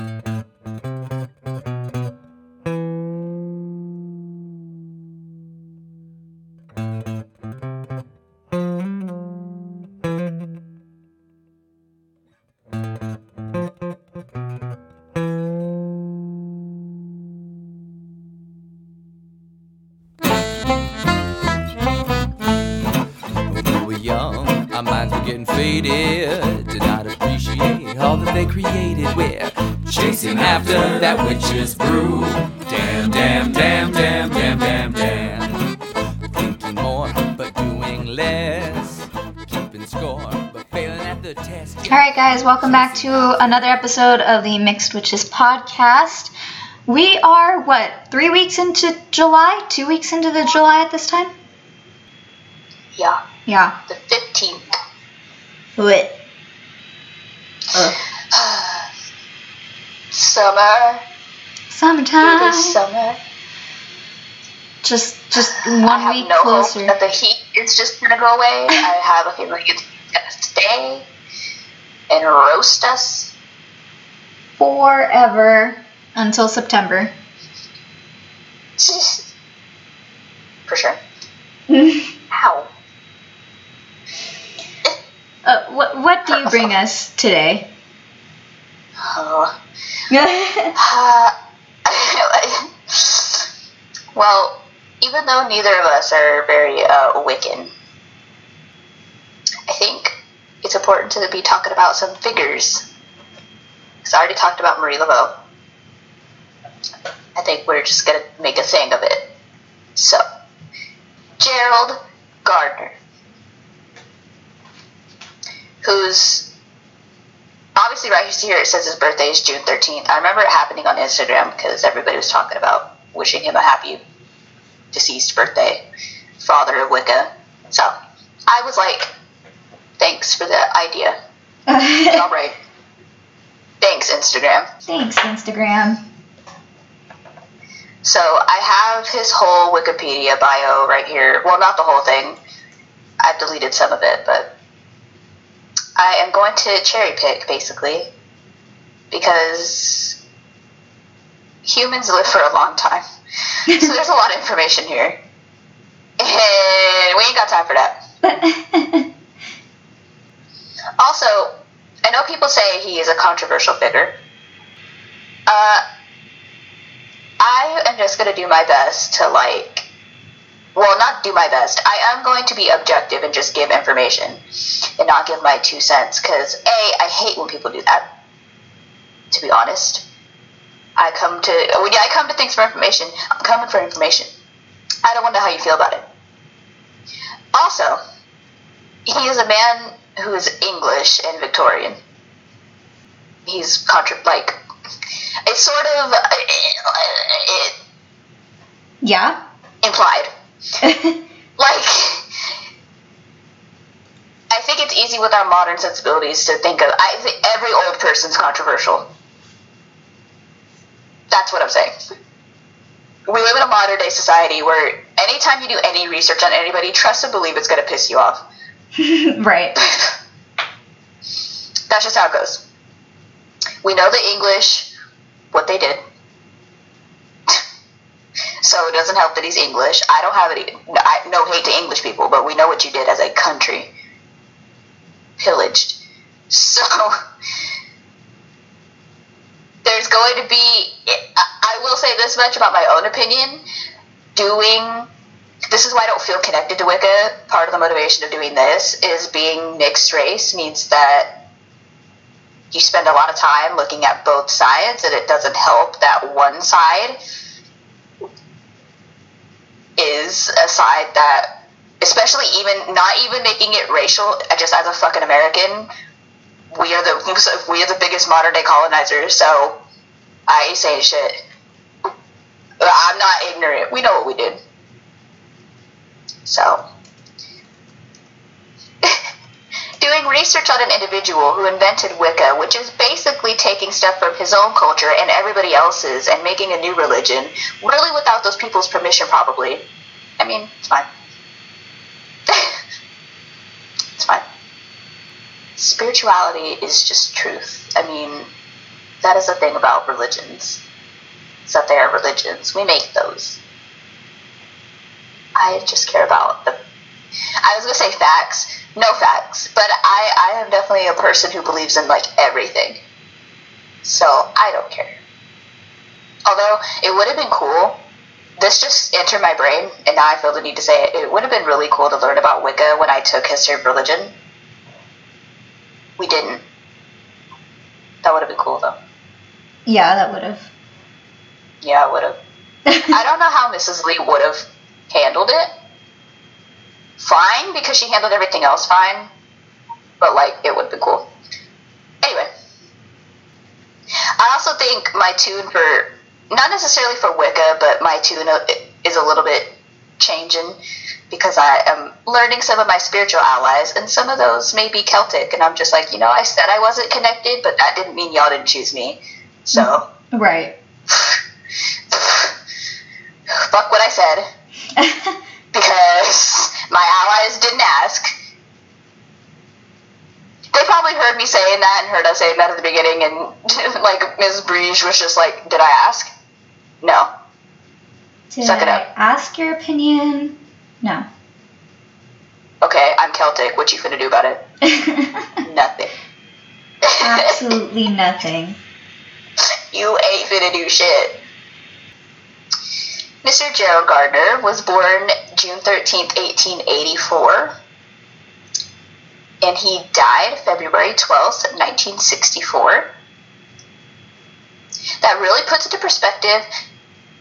When welcome back to another episode of the Mixed Witches podcast. We are what three weeks into July? Two weeks into the July at this time? Yeah, Yeah. the 15th. What? Uh, summer. It Summertime. is summer. Just, just I one have week no closer. hope that the heat is just gonna go away. I have a feeling it's gonna stay and roast us. Forever until September. For sure. uh, what, what do you bring us today? Oh. Uh, well, even though neither of us are very uh, Wiccan, I think it's important to be talking about some figures. Because I already talked about Marie Laveau. I think we're just going to make a thing of it. So, Gerald Gardner, who's obviously right here it says his birthday is June 13th. I remember it happening on Instagram because everybody was talking about wishing him a happy deceased birthday, father of Wicca. So I was like, thanks for the idea. All right. Thanks, Instagram. Thanks, Instagram. So I have his whole Wikipedia bio right here. Well, not the whole thing. I've deleted some of it, but I am going to cherry pick basically because humans live for a long time. so there's a lot of information here. And we ain't got time for that. Also, I know people say he is a controversial figure. Uh, I am just gonna do my best to like, well, not do my best. I am going to be objective and just give information and not give my two cents. Cause a, I hate when people do that. To be honest, I come to when I come to things for information. I'm coming for information. I don't to know how you feel about it. Also, he is a man who is English and Victorian. He's contra like it's sort of uh, it, yeah. implied. Like I think it's easy with our modern sensibilities to think of. I think every old person's controversial. That's what I'm saying. We live in a modern day society where anytime you do any research on anybody, trust and believe it's going to piss you off. right. That's just how it goes. We know the English, what they did. so it doesn't help that he's English. I don't have any, I, no hate to English people, but we know what you did as a country. Pillaged. So there's going to be, I will say this much about my own opinion. Doing this is why I don't feel connected to Wicca. Part of the motivation of doing this is being mixed race means that you spend a lot of time looking at both sides, and it doesn't help that one side is a side that, especially even not even making it racial, just as a fucking American, we are the we are the biggest modern day colonizers. So I ain't saying shit. I'm not ignorant. We know what we did. So, doing research on an individual who invented Wicca, which is basically taking stuff from his own culture and everybody else's and making a new religion, really without those people's permission, probably. I mean, it's fine. it's fine. Spirituality is just truth. I mean, That is the thing about religions. Is that they are religions. We make those. I just care about the. I was gonna say facts. No facts, but I I am definitely a person who believes in like everything. So I don't care. Although it would have been cool. This just entered my brain, and now I feel the need to say it. It would have been really cool to learn about Wicca when I took history of religion. We didn't. That would have been cool though. Yeah, that would have. Yeah, it would have. I don't know how Mrs. Lee would have handled it. Fine, because she handled everything else fine. But, like, it would be cool. Anyway. I also think my tune for, not necessarily for Wicca, but my tune uh, is a little bit changing because I am learning some of my spiritual allies, and some of those may be Celtic. And I'm just like, you know, I said I wasn't connected, but that didn't mean y'all didn't choose me. So. Right. fuck what I said because my allies didn't ask. They probably heard me saying that and heard us saying that at the beginning, and like Ms. Breege was just like, "Did I ask?" No. Did Suck it I up. ask your opinion? No. Okay, I'm Celtic. What you finna do about it? Nothing. Absolutely nothing. you ain't finna do shit. Mr. Gerald Gardner was born June 13th, 1884, and he died February 12th, 1964. That really puts into perspective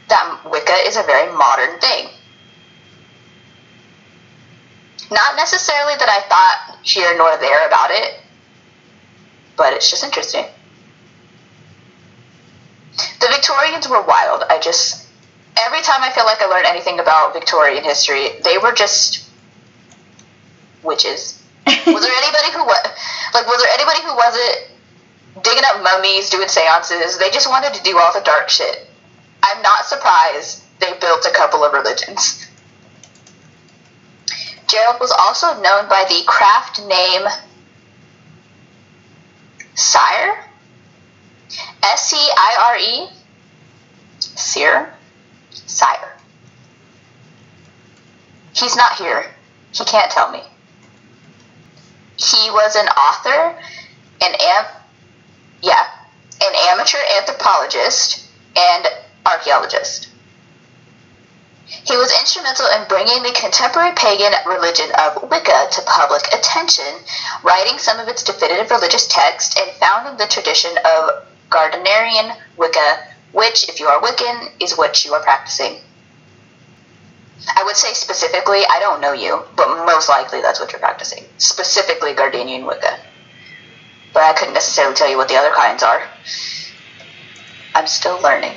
that Wicca is a very modern thing. Not necessarily that I thought here nor there about it, but it's just interesting. The Victorians were wild. I just every time I feel like I learn anything about Victorian history, they were just witches. Was there anybody who was like was there anybody who wasn't digging up mummies, doing seances? They just wanted to do all the dark shit. I'm not surprised they built a couple of religions. Gerald was also known by the craft name Sire? S C I R E? Seer? Sire. He's not here. He can't tell me. He was an author, an am- yeah, an amateur anthropologist, and archaeologist. He was instrumental in bringing the contemporary pagan religion of Wicca to public attention, writing some of its definitive religious texts and founding the tradition of Gardnerian Wicca, which, if you are Wiccan, is what you are practicing. I would say specifically, I don't know you, but most likely that's what you're practicing. Specifically Gardnerian Wicca. But I couldn't necessarily tell you what the other kinds are. I'm still learning.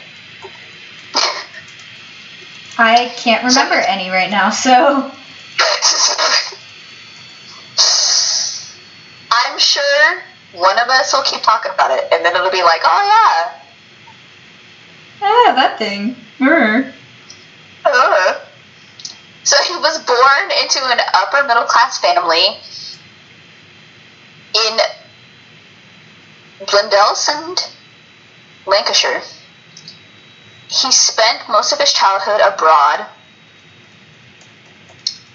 I can't remember any right now, so I'm sure one of us will keep talking about it, and then it'll be like, oh ah, that thing. Brr. So he was born into an upper middle class family in Blundellsands, Lancashire. He spent most of his childhood abroad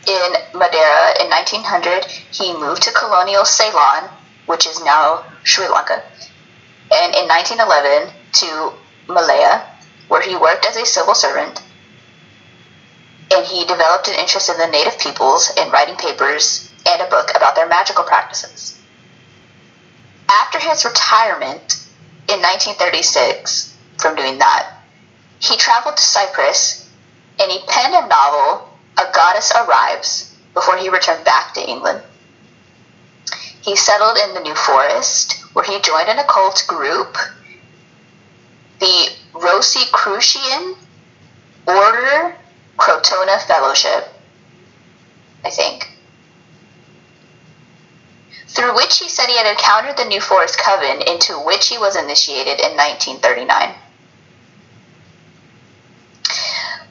in Madeira in 1900. He moved to colonial Ceylon, which is now Sri Lanka, and in 1911 to Malaya, where he worked as a civil servant. And he developed an interest in the native peoples in writing papers and a book about their magical practices. After his retirement in 1936 from doing that, he traveled to Cyprus and he penned a novel, A Goddess Arrives, before he returned back to England. He settled in the New Forest, where he joined an occult group, the Rosicrucian Order Crotona Fellowship, I think, through which he said he had encountered the New Forest Coven, into which he was initiated in 1939.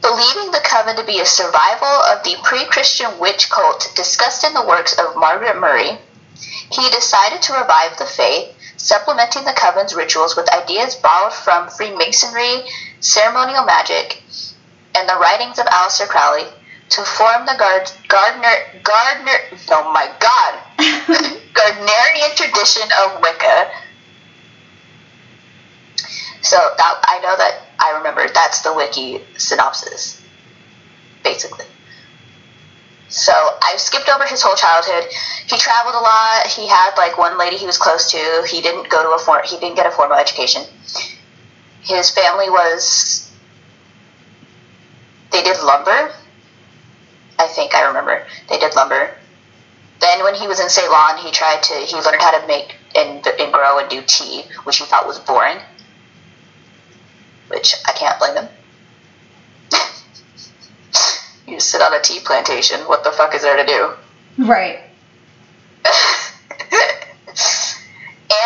Believing the coven to be a survival of the pre Christian witch cult discussed in the works of Margaret Murray, he decided to revive the faith supplementing the coven's rituals with ideas borrowed from Freemasonry, ceremonial magic, and the writings of Aleister Crowley to form the Gard- Gardner Gardner oh my god Gardnerian tradition of Wicca. So that I know that I remember that's the wiki synopsis, basically. So I skipped over his whole childhood. He traveled a lot. He had like one lady he was close to. He didn't go to a for- he didn't get a formal education. His family was they did lumber. I think I remember they did lumber. Then when he was in Ceylon, he tried to he learned how to make and, and grow and do tea, which he thought was boring. Which I can't blame him. You sit on a tea plantation. What the fuck is there to do? Right.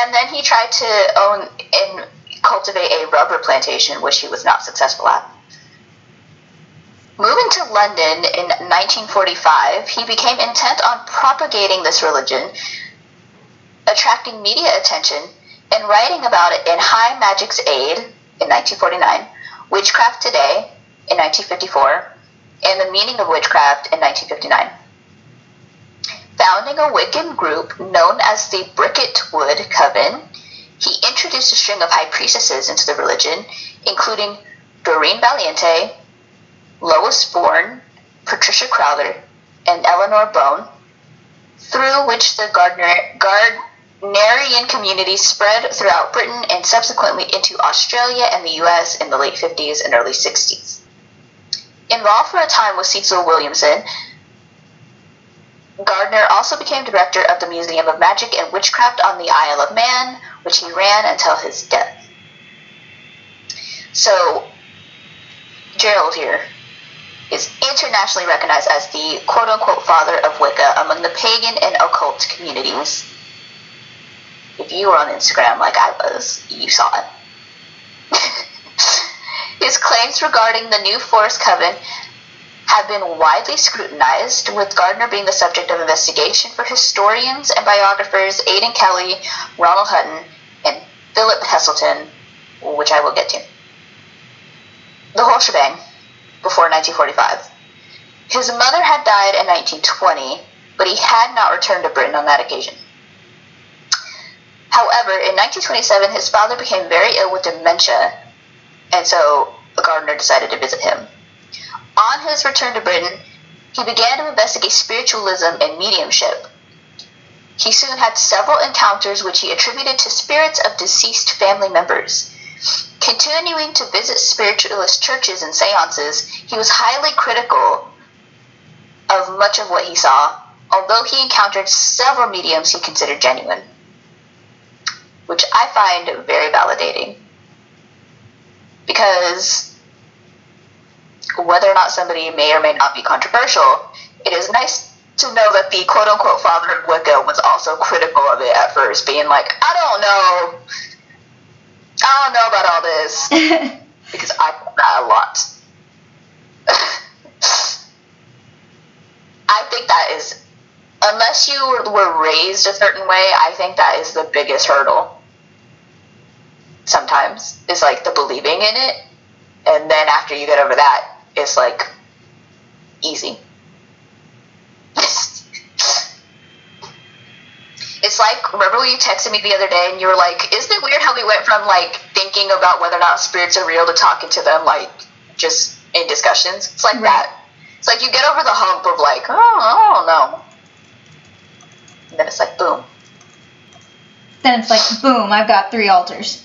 and then he tried to own and cultivate a rubber plantation, which he was not successful at. Moving to London in 1945, he became intent on propagating this religion, attracting media attention, and writing about it in High Magic's Aid in 1949, Witchcraft Today in 1954, and The Meaning of Witchcraft in 1959. Founding a Wiccan group known as the Bricketwood Coven, he introduced a string of high priestesses into the religion, including Doreen Valiente, Lois Bourne, Patricia Crowther, and Eleanor Bone, through which the Gardner, Gardnerian community spread throughout Britain and subsequently into Australia and the US in the late 50s and early 60s. Involved for a time with Cecil Williamson, Gardner also became director of the Museum of Magic and Witchcraft on the Isle of Man, which he ran until his death. So, Gerald here is internationally recognized as the quote unquote father of Wicca among the pagan and occult communities. If you were on Instagram like I was, you saw it. His claims regarding the New Forest Coven have been widely scrutinized, with Gardner being the subject of investigation for historians and biographers Aidan Kelly, Ronald Hutton, and Philip Heselton, which I will get to. The whole shebang before 1945. His mother had died in 1920, but he had not returned to Britain on that occasion. However, in 1927, his father became very ill with dementia, and so Gardner decided to visit him. On his return to Britain, he began to investigate spiritualism and mediumship. He soon had several encounters which he attributed to spirits of deceased family members. Continuing to visit spiritualist churches and seances, he was highly critical of much of what he saw, although he encountered several mediums he considered genuine, which I find very validating. Because whether or not somebody may or may not be controversial, it is nice to know that the quote unquote father of Wicca was also critical of it at first, being like, I don't know. I don't know about all this. because I that a lot. I think that is, unless you were raised a certain way, I think that is the biggest hurdle. Sometimes, is like the believing in it. And then after you get over that, it's like easy. it's like remember when you texted me the other day and you were like, "Isn't it weird how we went from like thinking about whether or not spirits are real to talking to them like just in discussions?" It's like Right. that. It's like you get over the hump of like, "Oh, I don't know," and then it's like, boom. Then it's like, boom, I've got three altars.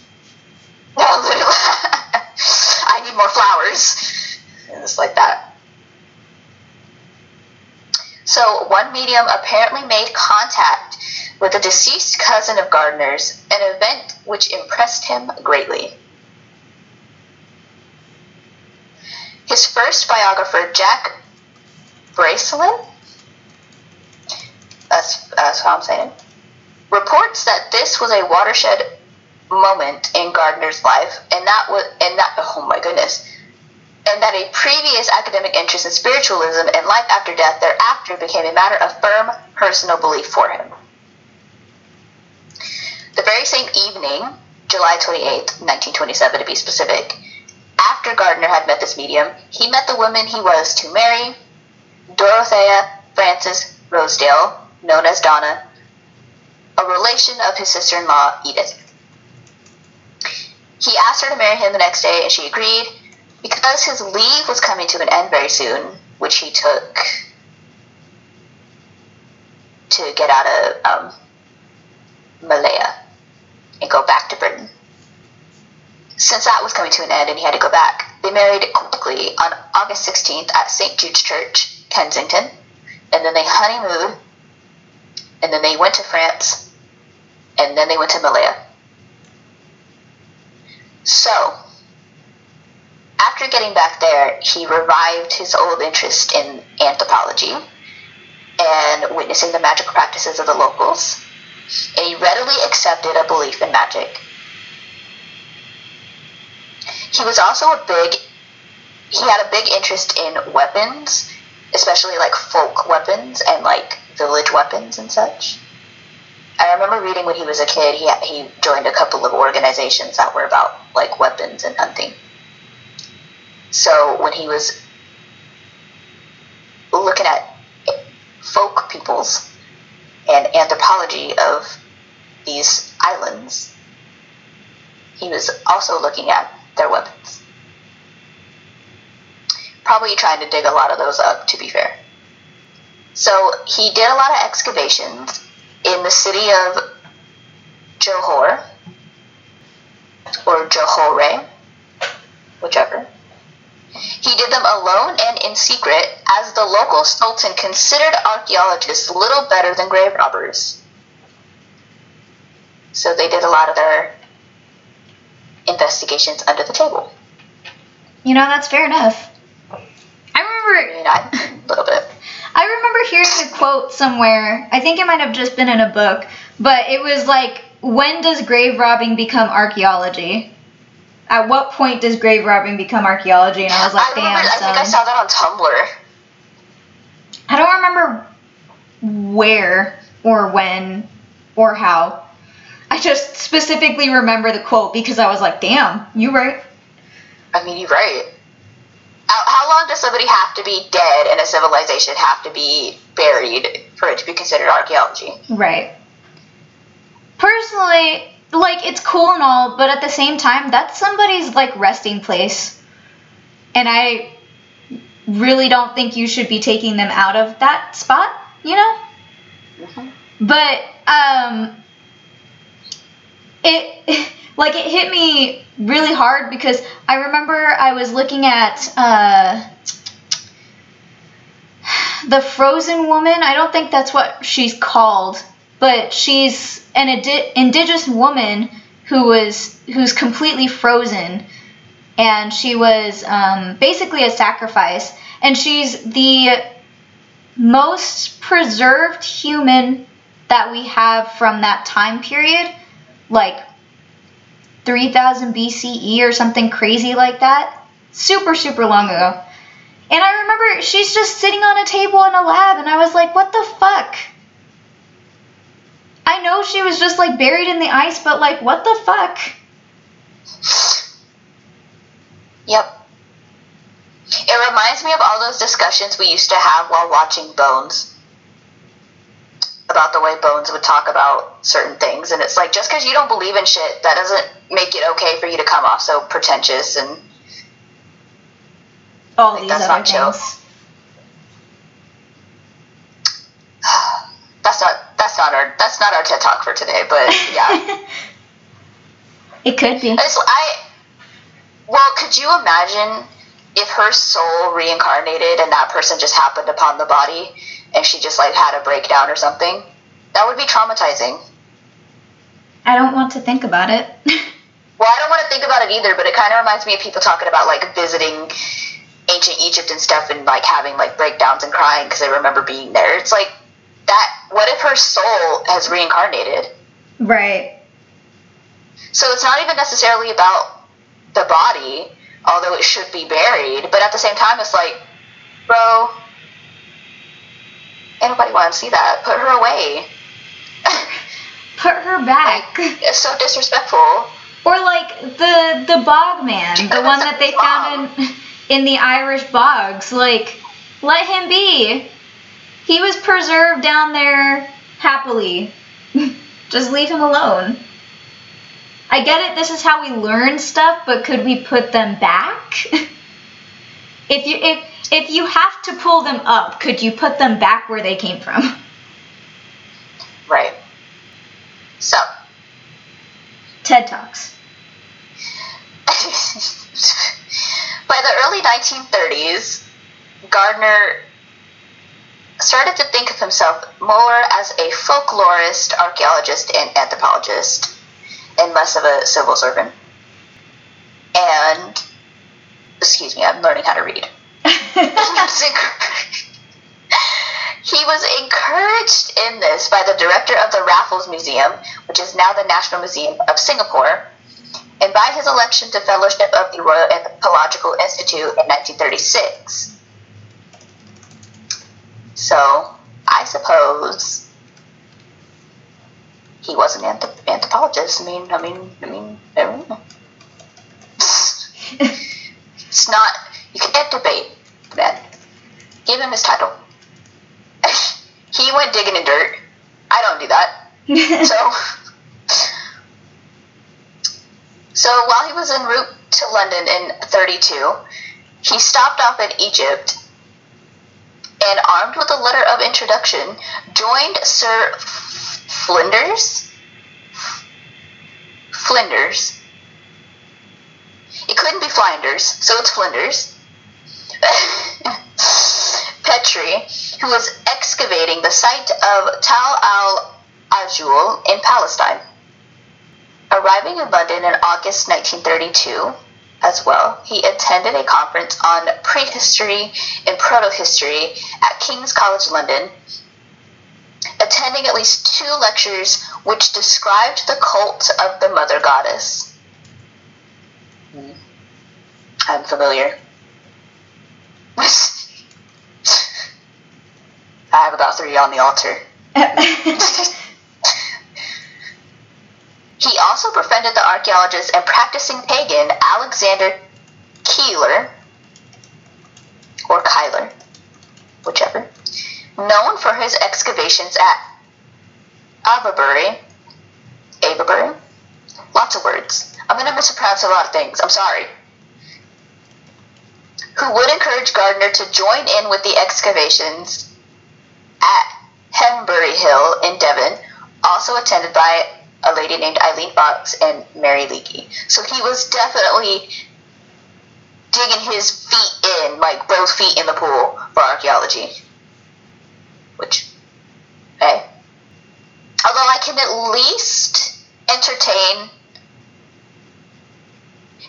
I need more flowers. And it's like that. So, one medium apparently made contact with a deceased cousin of Gardner's, an event which impressed him greatly. His first biographer, Jack Bracelin, that's, that's how I'm saying reports that this was a watershed moment in Gardner's life, and that was, and that, oh my goodness, and that a previous academic interest in spiritualism and life after death thereafter became a matter of firm personal belief for him. the very same evening, July 28th, 1927 to be specific, after Gardner had met this medium, he met the woman he was to marry, Dorothea Frances Rosedale, known as Donna, a relation of his sister in law, Edith. He asked her to marry him the next day, and she agreed because his leave was coming to an end very soon, which he took to get out of um, Malaya and go back to Britain. Since that was coming to an end and he had to go back, they married quickly on August 16th at St. Jude's Church, Kensington, and then they honeymooned, and then they went to France, and then they went to Malaya. So, after getting back there, he revived his old interest in anthropology and witnessing the magic practices of the locals, and he readily accepted a belief in magic. He was also a big, he had a big interest in weapons, especially like folk weapons and like village weapons and such. I remember reading when he was a kid, he, he joined a couple of organizations that were about like weapons and hunting. So when he was looking at folk peoples and anthropology of these islands, he was also looking at their weapons. Probably trying to dig a lot of those up, to be fair. So he did a lot of excavations in the city of Johor, or Johore, whichever. He did them alone and in secret, as the local sultan considered archaeologists little better than grave robbers. So they did a lot of their investigations under the table. You know, that's fair enough. I remember. I mean, I, a little bit. I remember hearing a quote somewhere. I think it might have just been in a book, but it was like, "When does grave robbing become archaeology? At what point does grave robbing become archaeology? And I was like, I remember, "Damn, I think I saw that on Tumblr. I don't remember where or when or how. I just specifically remember the quote because I was like, "Damn, you right." I mean, you're right. How, how long does somebody have to be dead and a civilization have to be buried for it to be considered archaeology? Right. Personally, like it's cool and all, but at the same time, that's somebody's like resting place. And I really don't think you should be taking them out of that spot, you know? But um it like it hit me really hard because I remember I was looking at uh the frozen woman. I don't think that's what she's called but she's an indi- indigenous woman who was who's completely frozen. And she was um, basically a sacrifice. And she's the most preserved human that we have from that time period. Like 3000 bce or something crazy like that super super long ago and I remember she's just sitting on a table in a lab, and I was like, what the fuck? I know she was just like buried in the ice, but like, what the fuck? Yep. It reminds me of all those discussions we used to have while watching Bones. About the way Bones would talk about certain things. And it's like, just because you don't believe in shit, that doesn't make it okay for you to come off so pretentious and All Like, these that's other not chill. things. that's not that's not our that's not our TED talk for today, but yeah. it could be. It's, I well, could you imagine if her soul reincarnated and that person just happened upon the body and she just like had a breakdown or something? That would be traumatizing. I don't want to think about it. Well, I don't want to think about it either, but it kind of reminds me of people talking about like visiting ancient Egypt and stuff and like having like breakdowns and crying because they remember being there. It's like that. What if her soul has reincarnated? right. So it's not even necessarily about the body, although it should be buried. But at the same time, it's like, bro, ain't nobody want to see that. Put her away. Put her back. It's so disrespectful. Or like the the bog man, the one that they found in in the Irish bogs. Like, let him be. He was preserved down there happily. Just leave him alone. I get it. This is how we learn stuff, but could we put them back? if you if if you have to pull them up, could you put them back where they came from? Right. So, TED Talks. by the early 1930s, Gardner started to think of himself more as a folklorist, archaeologist, and anthropologist, and less of a civil servant. And, excuse me, I'm learning how to read. he was encouraged in this by the director of the Raffles Museum, which is now the National Museum of Singapore, and by his election to Fellowship of the Royal Anthropological Institute in 1936. So, I suppose he was an anthrop- anthropologist. I mean, I mean, I mean, I don't know. it's not. You can't debate that. Give him his title. he went digging in dirt. I don't do that. so, so while he was en route to London in 32, he stopped off in Egypt and, armed with a letter of introduction, joined Sir Flinders. Flinders. It couldn't be Flinders, so it's Flinders. Petrie, who was excavating the site of Tal al Ajul in Palestine. Arriving in London in August 1932, as well, he attended a conference on prehistory and protohistory at King's College London, attending at least two lectures which described the cult of the Mother Goddess. I'm familiar. I have about three on the altar. He also befriended the archaeologist and practicing pagan Alexander Keiller, or Kyler, whichever, known for his excavations at Avabury, Avabury, lots of words. I'm going to mispronounce a lot of things. I'm sorry. Who would encourage Gardner to join in with the excavations at Hembury Hill in Devon, also attended by a lady named Aileen Fox and Mary Leakey. So he was definitely digging his feet in, like both feet in the pool for archaeology. Which, hey. Although I can at least entertain.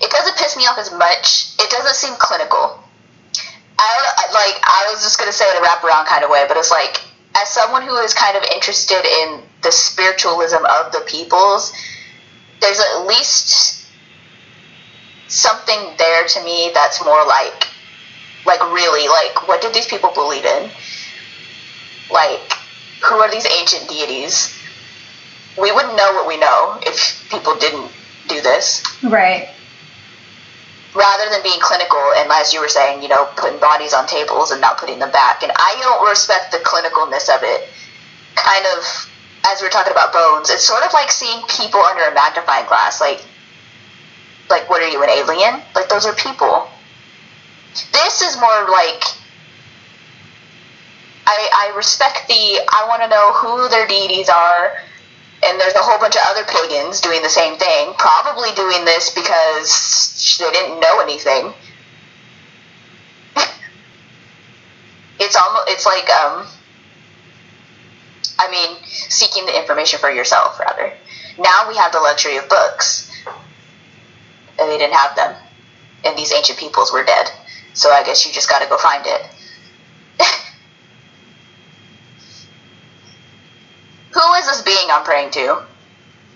It doesn't piss me off as much. It doesn't seem clinical. I like. I was just gonna say it a wraparound kind of way, but it's like as someone who is kind of interested in the spiritualism of the peoples, there's at least something there to me that's more like, like really, like what did these people believe in? Like, who are these ancient deities? We wouldn't know what we know if people didn't do this. Right. Rather than being clinical and, as you were saying, you know, putting bodies on tables and not putting them back. And I don't respect the clinicalness of it. Kind of, as we are talking about bones, it's sort of like seeing people under a magnifying glass. Like, like what are you, an alien? Like, those are people. This is more like I, I respect the I want to know who their deities are, and there's a whole bunch of other pagans doing the same thing, probably doing this because they didn't know anything. it's almost it's like um I mean seeking the information for yourself rather. Now we have the luxury of books. And they didn't have them. And these ancient peoples were dead. So I guess you just gotta go find it. Who is this being I'm praying to?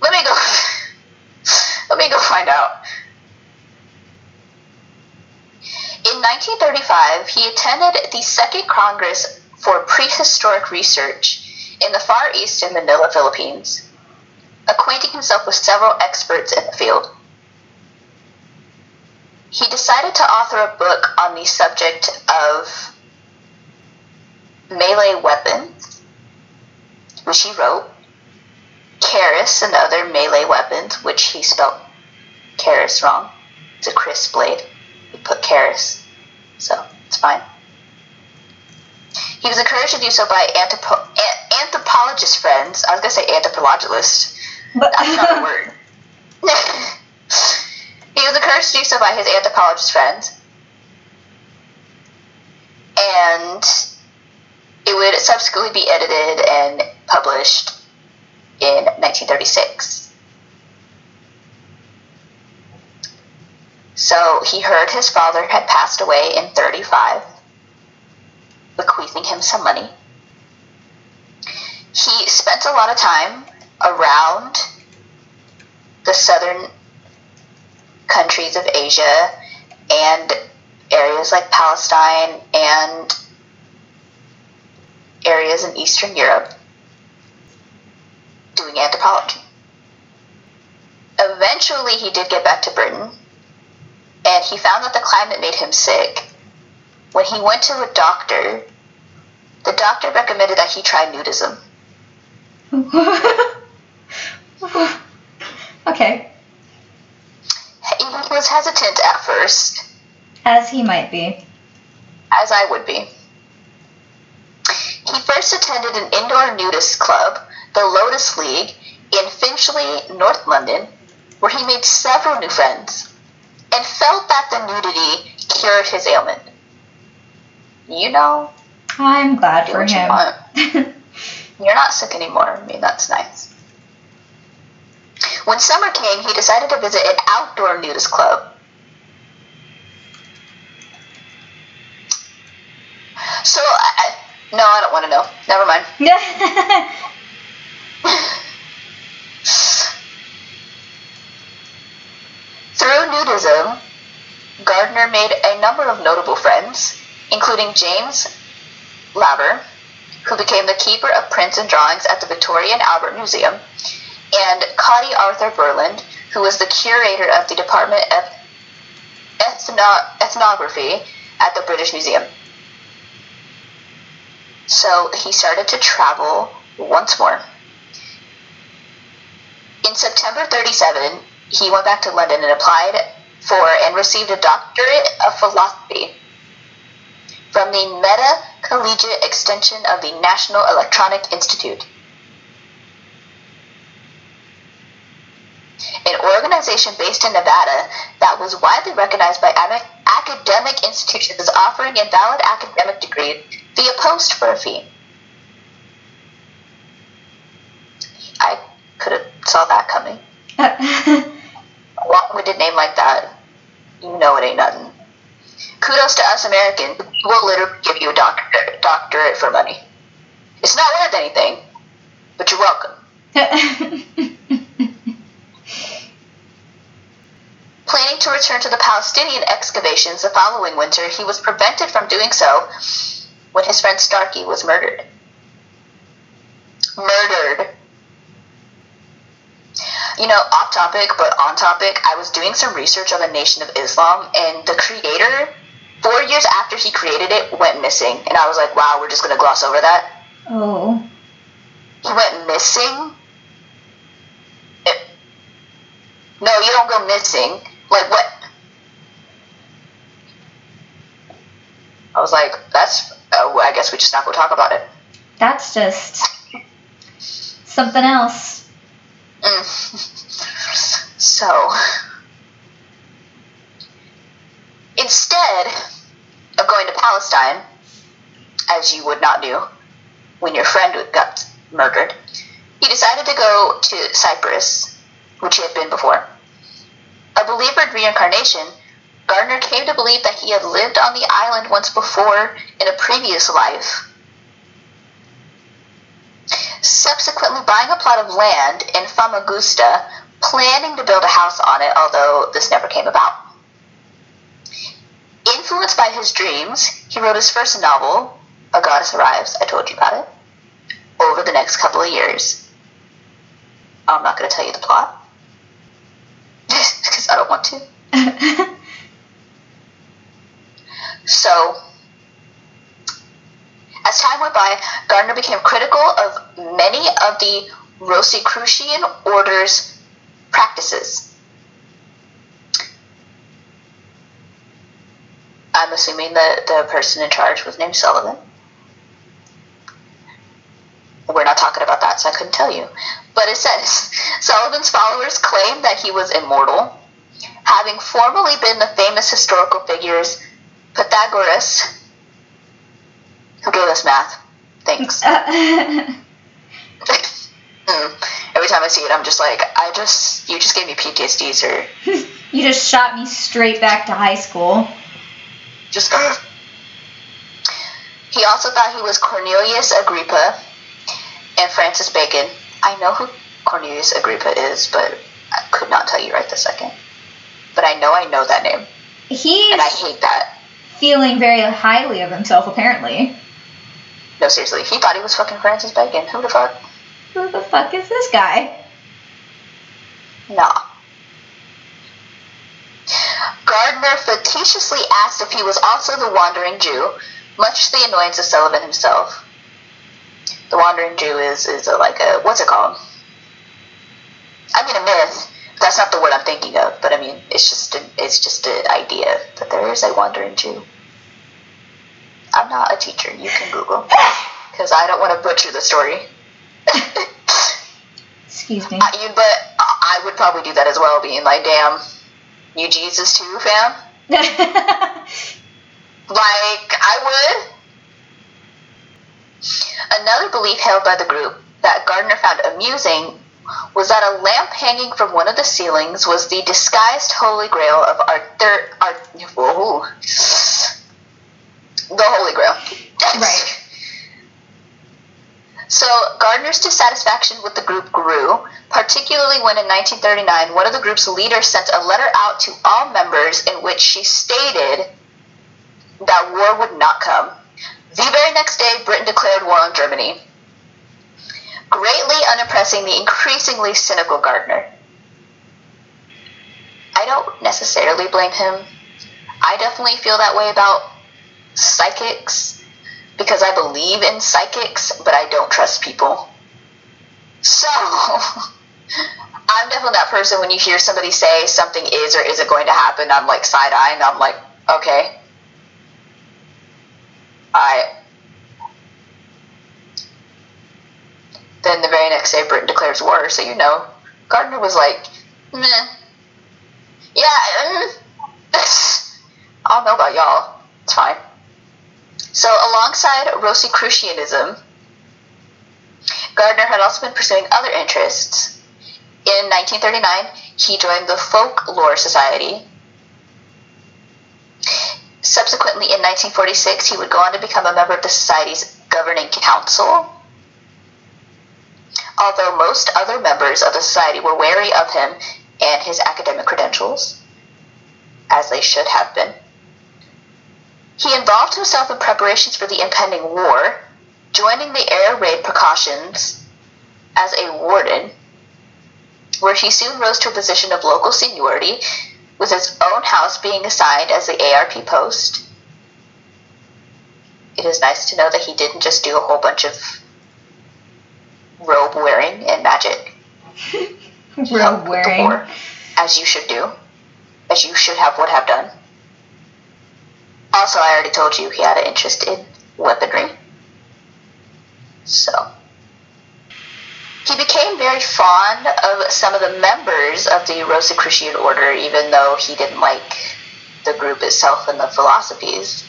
Let me go. Let me go find out. In 1935, he attended the Second Congress for Prehistoric Research in the Far East in Manila, Philippines. acquainting himself with several experts in the field. He decided to author a book on the subject of melee weapons, which he wrote, Keris and other melee weapons, which he spelled Keris wrong. It's a kris blade. He put Keris, so it's fine. He was encouraged to do so by anthropo- an- anthropologist friends. I was gonna say anthropologist. But That's not a word. he was encouraged to do so by his anthropologist friends. And it would subsequently be edited and published in 1936. So he heard his father had passed away in 35, bequeathing him some money. He spent a lot of time around the southern countries of Asia and areas like Palestine and areas in Eastern Europe doing anthropology. Eventually, he did get back to Britain, and he found that the climate made him sick. When he went to a doctor, the doctor recommended that he try nudism. okay, He was hesitant at first, as he might be. as I would be. He first attended an indoor nudist club, the Lotus League, in Finchley, North London, where he made several new friends and felt that the nudity cured his ailment. You know, I'm glad for you him. want. You're not sick anymore. I mean, that's nice. When summer came, he decided to visit an outdoor nudist club. So, I- no, I don't want to know. Never mind. Through nudism, Gardner made a number of notable friends, including James Laver, who became the keeper of prints and drawings at the Victoria and Albert Museum, and Cottie Arthur Burland, who was the curator of the Department of Ethno- Ethnography at the British Museum. So he started to travel once more. In September 37, he went back to London and applied for and received a doctorate of philosophy from the Meta Collegiate Extension of the National Electronic Institute. An organization based in Nevada that was widely recognized by academic institutions as offering invalid academic degrees via post for a fee. I could have saw that coming. A long-winded name like that, you know it ain't nothing. Kudos to us Americans. We'll literally give you a doctorate, doctorate for money. It's not worth anything, but you're welcome. Planning to return to the Palestinian excavations the following winter, he was prevented from doing so when his friend Starkey was murdered. Murdered. You know, off topic, but on topic, I was doing some research on the Nation of Islam, and the creator, four years after he created it, went missing. And I was like, wow, we're just going to gloss over that. oh. He went missing? It- no, you don't go missing. Like, what? I was like, that's. Oh, I guess we just not go talk about it. That's just something else. So, instead of going to Palestine, as you would not do when your friend got murdered, he decided to go to Cyprus, which he had been before. A believer in reincarnation, Gardner came to believe that he had lived on the island once before in a previous life subsequently buying a plot of land in Famagusta, planning to build a house on it, although this never came about. Influenced by his dreams, he wrote his first novel, A Goddess Arrives, I told you about it, over the next couple of years. I'm not going to tell you the plot because I don't want to. So, as time went by, Gardner became critical of many of the Rosicrucian order's practices. I'm assuming that the person in charge was named Sullivan. We're not talking about that, so I couldn't tell you. But it says Sullivan's followers claimed that he was immortal, having formerly been the famous historical figures Pythagoras, who gave us math. Thanks. mm. Every time I see it, I'm just like, I just, you just gave me PTSD, sir. you just shot me straight back to high school. Just. he also thought he was Cornelius Agrippa and Francis Bacon. I know who Cornelius Agrippa is, but I could not tell you right this second. But I know I know that name. He's and I hate that. Feeling very highly of himself, apparently. No, seriously, he thought he was fucking Francis Bacon. Who the fuck? Who the fuck is this guy? Nah. Gardner facetiously asked if he was also the Wandering Jew, much to the annoyance of Sullivan himself. The Wandering Jew is is a, like a what's it called? I mean a myth. That's not the word I'm thinking of, but I mean it's just an, it's just an idea that there is a Wandering Jew. I'm not a teacher. You can Google because I don't want to butcher the story. Excuse me. I, you, but I would probably do that as well, being like, damn, you Jesus too, fam? like, I would. Another belief held by the group that Gardner found amusing was that a lamp hanging from one of the ceilings was the disguised Holy Grail of Arthur. Art, whoa, the Holy Grail. right. So Gardner's dissatisfaction with the group grew, particularly when in 1939 one of the group's leaders sent a letter out to all members in which she stated that war would not come. The very next day, Britain declared war on Germany, greatly unimpressing the increasingly cynical Gardner. I don't necessarily blame him. I definitely feel that way about psychics because I believe in psychics, but I don't trust people. So, I'm definitely that person when you hear somebody say something is or isn't going to happen, I'm like side eye and I'm like, okay. I. Then the very next day, Britain declares war, so you know. Gardner was like, meh. Yeah, mm, I don't know about y'all. It's fine. So, alongside Rosicrucianism, Gardner had also been pursuing other interests. In 1939, he joined the Folklore Society. Subsequently, in 1946, he would go on to become a member of the Society's governing council. Although most other members of the Society were wary of him and his academic credentials, as they should have been. He involved himself in preparations for the impending war, joining the air raid precautions as a warden, where he soon rose to a position of local seniority, with his own house being assigned as the ARP post. It is nice to know that he didn't just do a whole bunch of robe wearing and magic. robe wearing. War, as you should do. As you should have would have done. Also, I already told you he had an interest in weaponry. So. He became very fond of some of the members of the Rosicrucian order, even though he didn't like the group itself and the philosophies.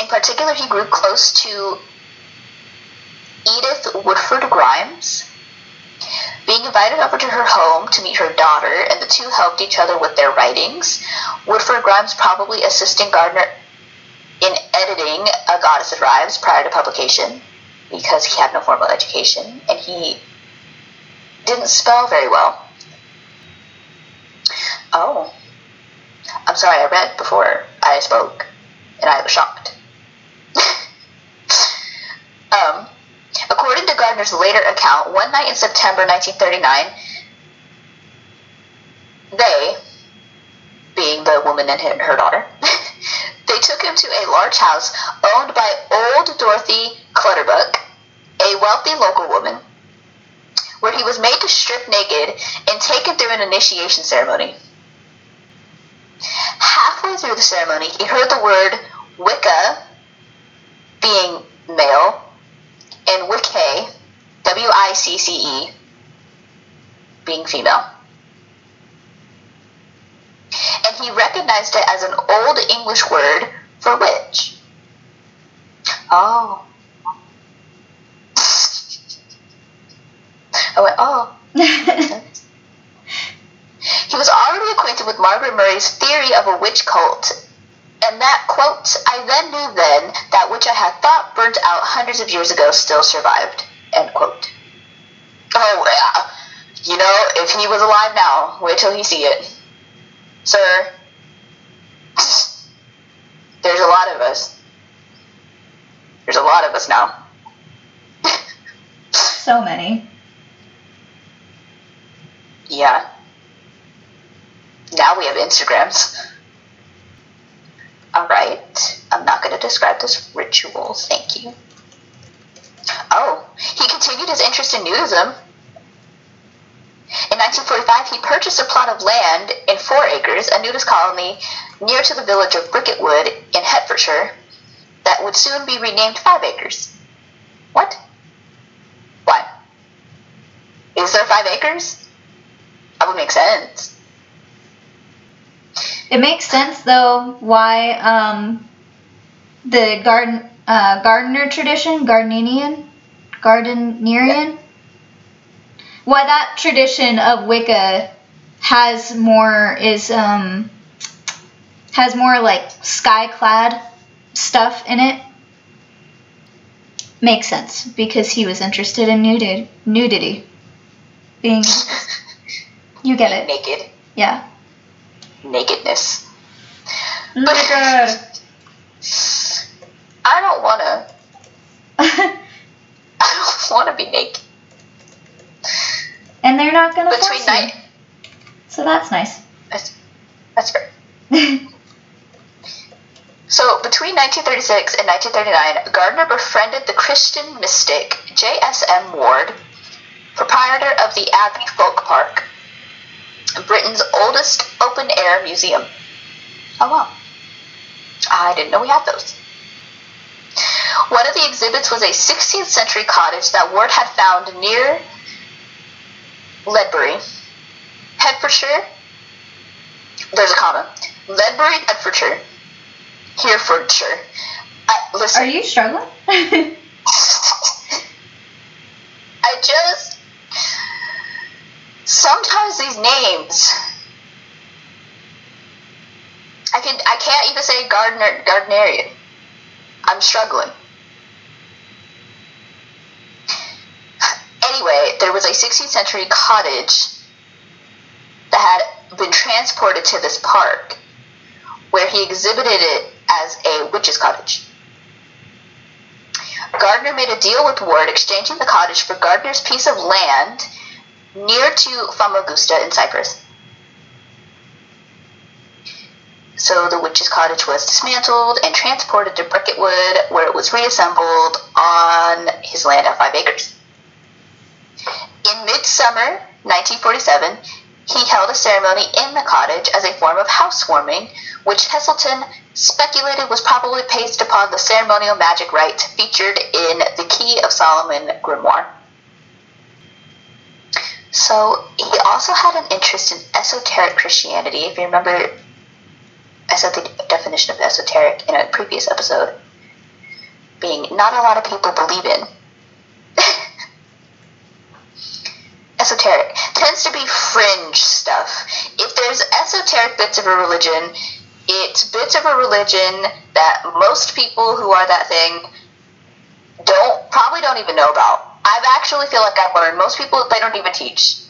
In particular, he grew close to Edith Woodford Grimes, being invited over to her home to meet her daughter, and the two helped each other with their writings. Woodford Grimes probably assisting Gardner in editing A Goddess Arrives prior to publication because he had no formal education and he didn't spell very well. Oh. I'm sorry, I read before I spoke and I was shocked. um, according to Gardner's later account, one night in September 1939, they, being the woman and her daughter, they took him to a large house owned by old Dorothy Clutterbuck, a wealthy local woman, where he was made to strip naked and taken through an initiation ceremony. Halfway through the ceremony, he heard the word Wicca, being male, and Wicce, W I C C E, being female. And he recognized it as an old English word for witch. Oh. I went, oh. he was already acquainted with Margaret Murray's theory of a witch cult, and that, quote, I then knew then that which I had thought burnt out hundreds of years ago still survived, end quote. Oh, yeah. You know, if he was alive now, wait till he see it. Sir, there's a lot of us. There's a lot of us now. so many. Yeah. Now we have Instagrams. Alright. I'm not going to describe this ritual. Thank you. Oh, he continued his interest in nudism. In 1945, he purchased a plot of land in four acres, a nudist colony near to the village of Bricketwood in Hertfordshire, that would soon be renamed Five Acres. What? Why? Is there five acres? That would make sense. It makes sense though why um, the garden uh, gardener tradition, Gardnerian, Gardnerian, why that tradition of Wicca has more is um, has more like sky clad stuff in it. Makes sense because he was interested in nudity. Nudity, being you get it. Naked. Yeah. Nakedness. Oh naked. I don't wanna. I don't wanna be naked. and they're not gonna Between force you. night. So that's nice. That's, that's fair. So, between 1936 and 1939, Gardner befriended the Christian mystic J.S.M. Ward, proprietor of the Abbey Folk Park, Britain's oldest open air museum. Oh, wow. I didn't know we had those. One of the exhibits was a 16th century cottage that Ward had found near Ledbury, Hertfordshire. There's a comma. Ledbury, Hertfordshire. Herefordshire. I, listen, Are you struggling? I just sometimes these names I can I can't even say gardener gardenerian. I'm struggling. Anyway, there was a 16th century cottage that had been transported to this park where he exhibited it as a witch's cottage. Gardner made a deal with Ward, exchanging the cottage for Gardner's piece of land near to Famagusta in Cyprus. So the witch's cottage was dismantled and transported to Bricketwood, where it was reassembled on his land of five acres. In midsummer 1947, he held a ceremony in the cottage as a form of housewarming, which Heselton speculated was probably based upon the ceremonial magic rites featured in the Key of Solomon grimoire. So he also had an interest in esoteric Christianity. If you remember, I said the definition of esoteric in a previous episode, being not a lot of people believe in. esoteric tends to be fringe stuff. If there's esoteric bits of a religion, it's bits of a religion that most people who are that thing don't probably don't even know about. I've actually feel like I've learned most people they don't even teach.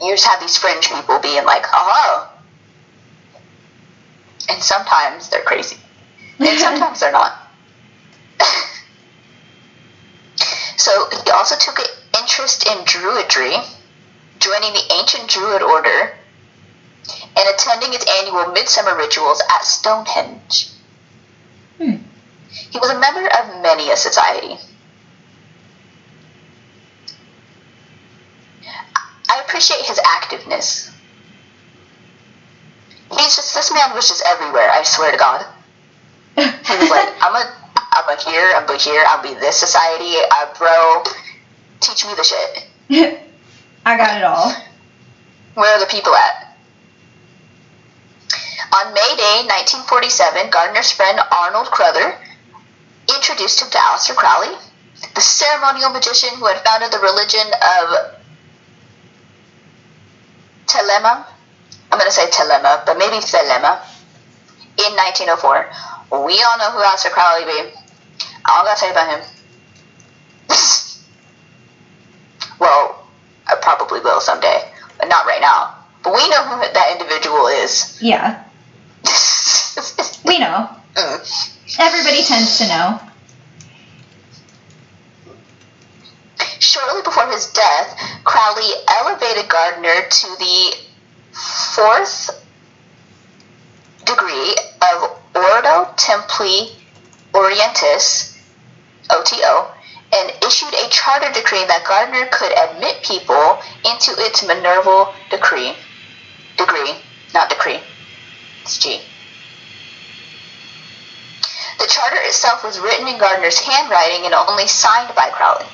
You just have these fringe people being like, oh. And sometimes they're crazy. And sometimes they're not. So he also took an interest in druidry, joining the ancient druid order and attending its annual midsummer rituals at Stonehenge. Hmm. He was a member of many a society. I appreciate his activeness. He's just this man was just everywhere. I swear to God. He was like, I'm a, I'm a here, I'm a here, I'll be this society. Uh, bro, teach me the shit. I got it all. Where are the people at? On May Day, 1947, Gardner's friend Arnold Crowther introduced him to Aleister Crowley, the ceremonial magician who had founded the religion of Telema. I'm going to say Telema, but maybe Thelema, in 1904. We all know who Aleister Crowley be. All I got to say about him. well, I probably will someday, but not right now. But we know who that individual is. Yeah, we know. Mm. Everybody tends to know. Shortly before his death, Crowley elevated Gardner to the fourth degree of Ordo Templi Orientis, OTO, and issued a charter decree that Gardner could admit people into its Minerval decree. Degree, not decree. It's G. The charter itself was written in Gardner's handwriting and only signed by Crowley.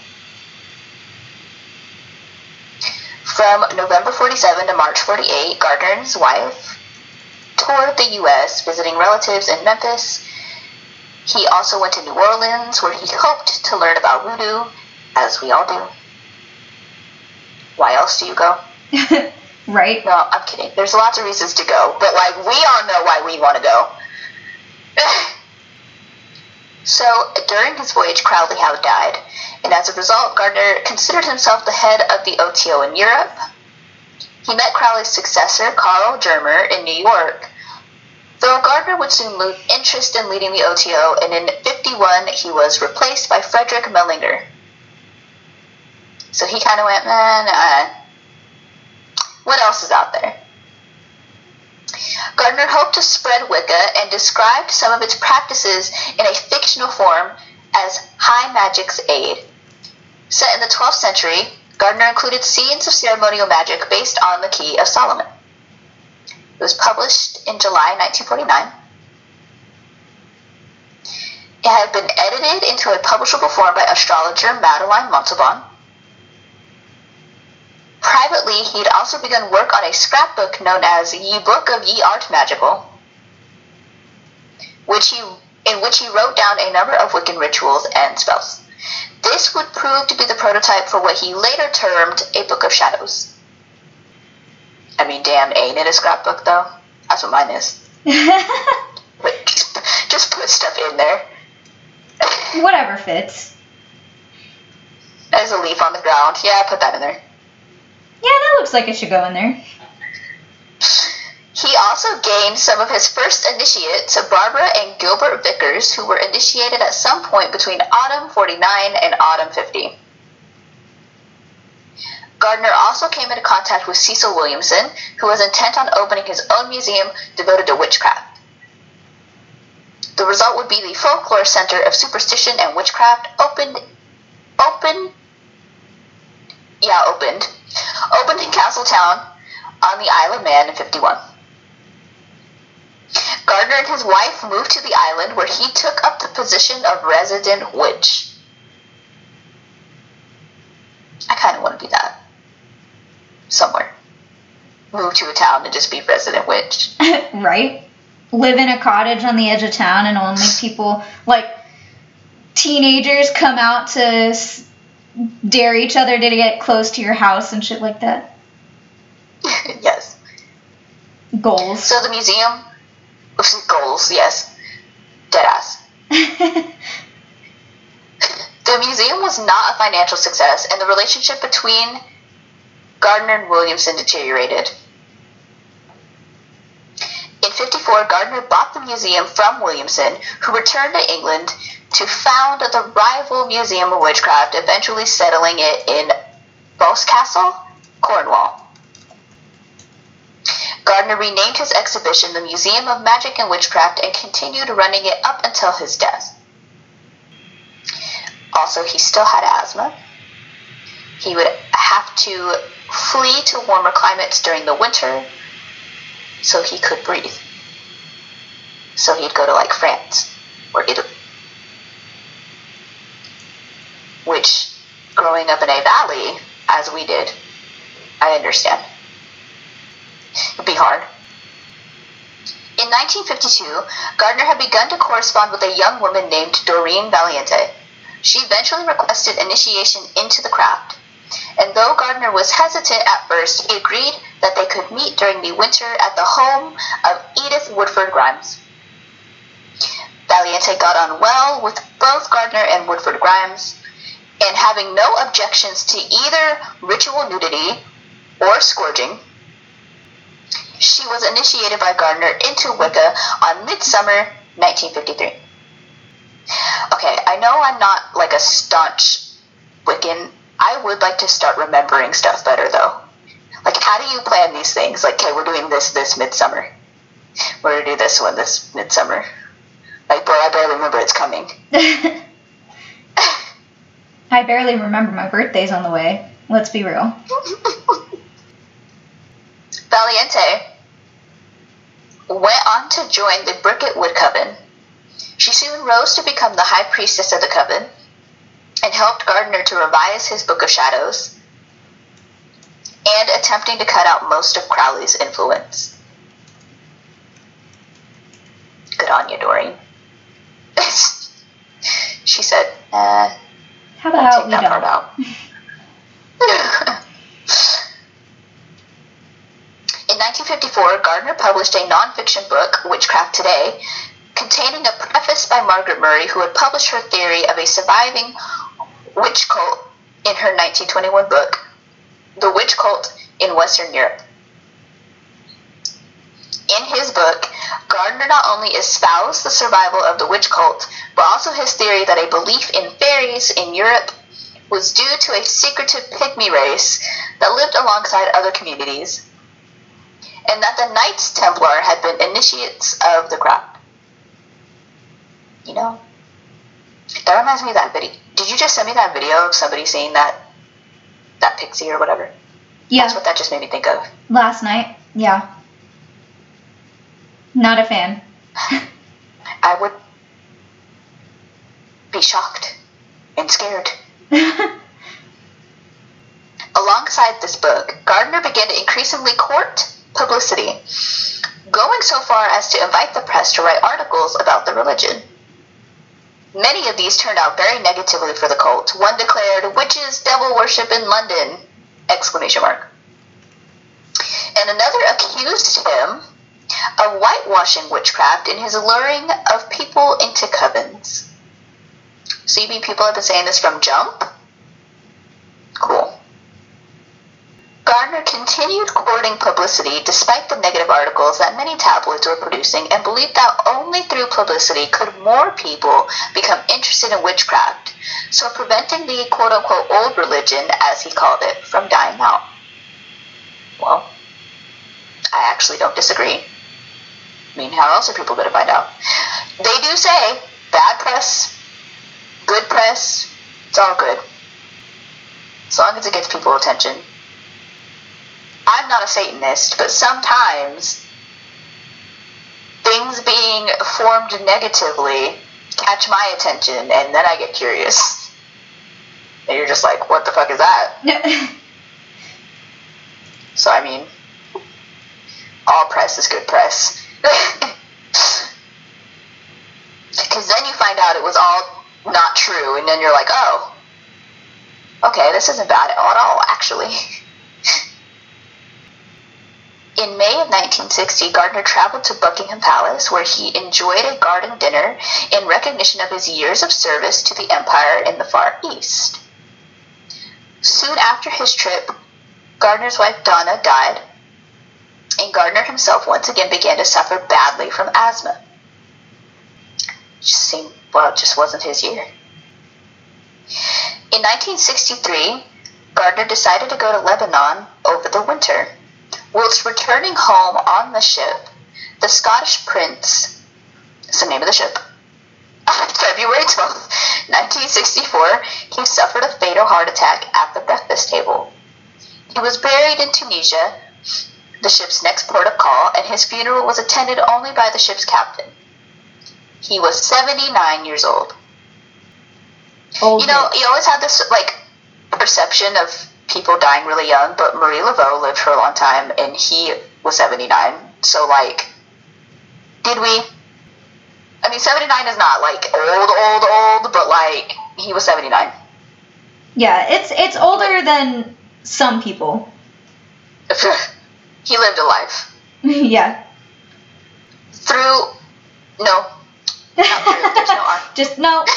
From November 47 to March 48, Gardner and his wife toured the U.S., visiting relatives in Memphis. He also went to New Orleans, where he hoped to learn about voodoo, as we all do. Why else do you go? right? No, I'm kidding. There's lots of reasons to go, but like we all know why we want to go. so during his voyage, Crowley had died, and as a result, Gardner considered himself the head of the OTO in Europe. He met Crowley's successor, Karl Germer, in New York. Though Gardner would soon lose interest in leading the OTO, and in 51 he was replaced by Frederick Mellinger. So he kind of went, man, uh, what else is out there? Gardner hoped to spread Wicca and described some of its practices in a fictional form as High Magic's Aid. Set in the 12th century, Gardner included scenes of ceremonial magic based on the Key of Solomon. It was published in July 1949. It had been edited into a publishable form by astrologer Madeline Montalban. Privately, he'd also begun work on a scrapbook known as Ye Book of Ye Art Magical, which he, in which he wrote down a number of Wiccan rituals and spells. This would prove to be the prototype for what he later termed a Book of Shadows. I mean, damn, ain't it a scrapbook though? That's what mine is. But just, just put stuff in there. Whatever fits. There's a leaf on the ground. Yeah, put that in there. Yeah, that looks like it should go in there. He also gained some of his first initiates, Barbara and Gilbert Vickers, who were initiated at some point between autumn 49 and autumn 50. Gardner also came into contact with Cecil Williamson, who was intent on opening his own museum devoted to witchcraft. The result would be the Folklore Center of Superstition and Witchcraft, opened, open, yeah, opened, opened in Castletown on the Isle of Man in 51. Gardner and his wife moved to the island where he took up the position of resident witch. I kind of want to be that. Somewhere. Move to a town and just be resident witch. right? Live in a cottage on the edge of town and only people, like, teenagers come out to s- dare each other to get close to your house and shit like that. yes. Goals. So the museum, goals, yes. Deadass. The museum was not a financial success, and the relationship between Gardner and Williamson deteriorated. In 54, 1954, Gardner bought the museum from Williamson, who returned to England to found the rival Museum of Witchcraft, eventually settling it in Boscastle, Cornwall. Gardner renamed his exhibition the Museum of Magic and Witchcraft and continued running it up until his death. Also, he still had asthma. He would have to flee to warmer climates during the winter so he could breathe. So he'd go to like France or Italy. Which, growing up in a valley, as we did, I understand. It'd be hard. In 1952, Gardner had begun to correspond with a young woman named Doreen Valiente. She eventually requested initiation into the craft, and though Gardner was hesitant at first, he agreed that they could meet during the winter at the home of Edith Woodford Grimes. Valiente got on well with both Gardner and Woodford Grimes, and having no objections to either ritual nudity or scourging, she was initiated by Gardner into Wicca on Midsummer 1953. Okay, I know I'm not like a staunch Wiccan. I would like to start remembering stuff better though. Like, how do you plan these things? Like, okay, we're doing this this midsummer. We're gonna do this one this midsummer. Like, bro, I barely remember it's coming. I barely remember my birthday's on the way. Let's be real. Valiente went on to join the Bricket Wood Coven. She soon rose to become the high priestess of the coven and helped Gardner to revise his Book of Shadows and attempting to cut out most of Crowley's influence. Good on you, Doreen. she said, uh, How about take we that part out. In 1954, Gardner published a nonfiction book, Witchcraft Today, containing a preface by Margaret Murray, who had published her theory of a surviving witch cult in her 1921 book, The Witch Cult in Western Europe. In his book, Gardner not only espoused the survival of the witch cult, but also his theory that a belief in fairies in Europe was due to a secretive pygmy race that lived alongside other communities, and that the Knights Templar had been initiates of the craft. You know, that reminds me of that video. Did you just send me that video of somebody seeing that that pixie or whatever? Yeah, That's what that just made me think of. last night. Yeah. Not a fan. I would be shocked and scared. Alongside this book, Gardner began to increasingly court publicity, going so far as to invite the press to write articles about the religion. Many of these turned out very negatively for the cult. One declared, "Witches, devil worship in London!" exclamation mark. And another accused him of whitewashing witchcraft in his luring of people into covens. So you mean people have been saying this from jump? Cool. Gardner continued courting publicity despite the negative articles that many tabloids were producing and believed that only through publicity could more people become interested in witchcraft, so preventing the quote unquote old religion, as he called it, from dying out. Well, I actually don't disagree. I mean, how else are people going to find out? They do say bad press, good press, it's all good. As long as it gets people attention. I'm not a Satanist, but sometimes things being formed negatively catch my attention, and then I get curious. And you're just like, what the fuck is that? So, I mean, all press is good press. Because then you find out it was all not true, and then you're like, oh, okay, this isn't bad at all, actually. In May of 1960, Gardner traveled to Buckingham Palace, where he enjoyed a garden dinner in recognition of his years of service to the Empire in the Far East. Soon after his trip, Gardner's wife Donna died, and Gardner himself once again began to suffer badly from asthma. Just seemed, well, it just wasn't his year. In 1963, Gardner decided to go to Lebanon over the winter. Whilst returning home on the ship, the Scottish Prince, that's the name of the ship, on February 12, 1964, he suffered a fatal heart attack at the breakfast table. He was buried in Tunisia, the ship's next port of call, and his funeral was attended only by the ship's captain. He was 79 years old. Old You know, you always had this like perception of people dying really young, but Marie Laveau lived for a long time, and he was 79. So like, did we? I mean, 79 is not like old, old, old, but like he was 79. Yeah, it's it's older than some people. he lived a life yeah. through. No, through. There's no R. Just no.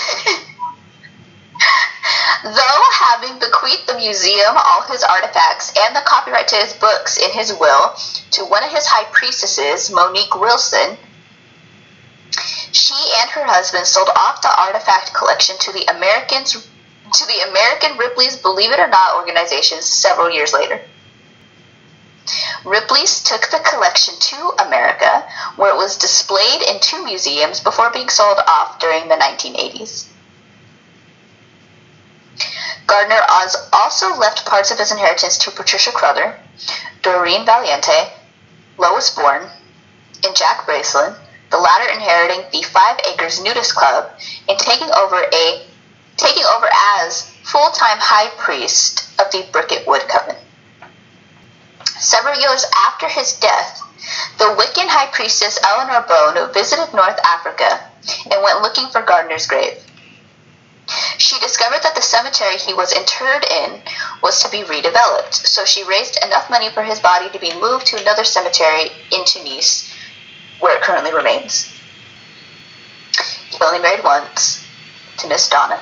Though having bequeathed the museum all his artifacts and the copyright to his books in his will to one of his high priestesses, Monique Wilson, she and her husband sold off the artifact collection to the Americans to the American Ripley's Believe It or Not organization several years later. Ripley's took the collection to America, where it was displayed in two museums before being sold off during the 1980s. Gardner also left parts of his inheritance to Patricia Crowther, Doreen Valiente, Lois Bourne, and Jack Bracelin, the latter inheriting the Five Acres Nudist Club and taking over a taking over as full-time high priest of the Bricket Wood. Several years after his death, the Wiccan high priestess Eleanor Bone visited North Africa and went looking for Gardner's grave. She discovered that the cemetery he was interred in was to be redeveloped, so she raised enough money for his body to be moved to another cemetery in Tunis, where it currently remains. He only married once, to Miss Donna.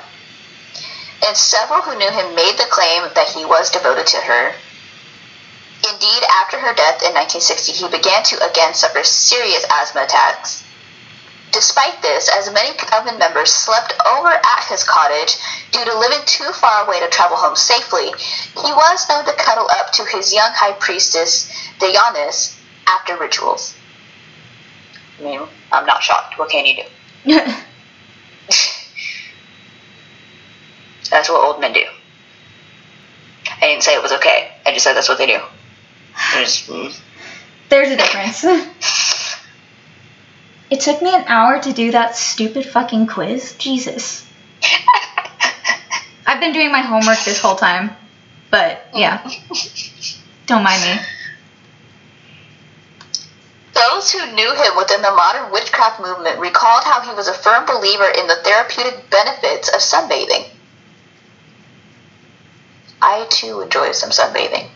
And several who knew him made the claim that he was devoted to her. Indeed, after her death in 1960, he began to again suffer serious asthma attacks. Despite this, as many coven members slept over at his cottage due to living too far away to travel home safely, he was known to cuddle up to his young high priestess, Dayonis, after rituals. I mean, I'm not shocked. What can you do? That's what old men do. I didn't say it was okay. I just said that's what they do. Just, mm. There's a difference. it took me an hour to do that stupid fucking quiz. Jesus. I've been doing my homework this whole time. But yeah. Don't mind me. Those who knew him within the modern witchcraft movement recalled how he was a firm believer in the therapeutic benefits of sunbathing. I too enjoy some sunbathing.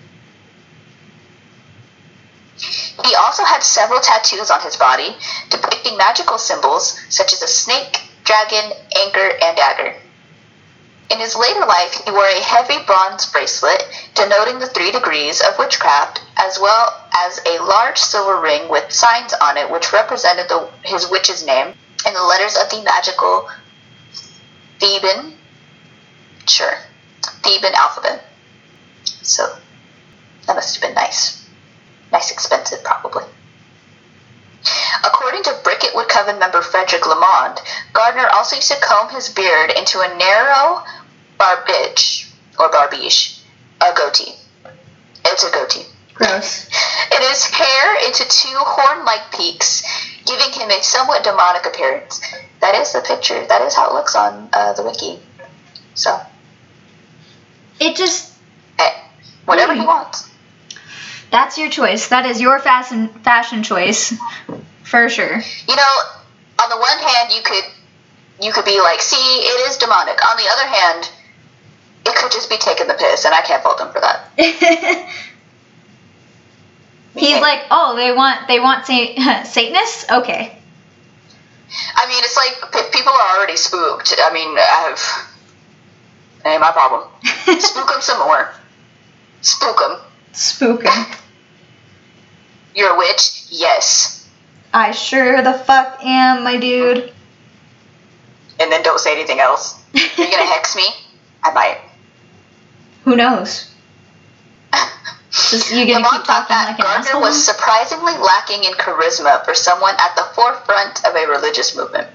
He also had several tattoos on his body depicting magical symbols such as a snake, dragon, anchor, and dagger. In his later life, he wore a heavy bronze bracelet denoting the three degrees of witchcraft, as well as a large silver ring with signs on it which represented the, his witch's name and the letters of the magical Theban, sure, Theban alphabet. So, that must have been nice. Nice, expensive, probably. According to Bricket Wood Coven member Frederick Lamond, Gardner also used to comb his beard into a narrow barbage, or barbiche, a goatee. It's a goatee. Gross. And his hair into two horn-like peaks, giving him a somewhat demonic appearance. That is the picture. That is how it looks on uh, the wiki. So, It just hey, whatever he wants. That's your choice. That is your fashion fashion choice. For sure. You know, on the one hand, you could you could be like, see, it is demonic. On the other hand, it could just be taking the piss, and I can't fault him for that. He's like, "Oh, they want they want sa- Satanists? Okay." I mean, it's like people are already spooked. I mean, I've ain't my problem. Spook them some more. Spook them. Spook 'em. You're a witch? Yes. I sure the fuck am, my dude. And then don't say anything else. Are you gonna hex me? I might. Who knows? Just you gonna Lamond keep talking like an Gardner asshole? was surprisingly lacking in charisma for someone at the forefront of a religious movement.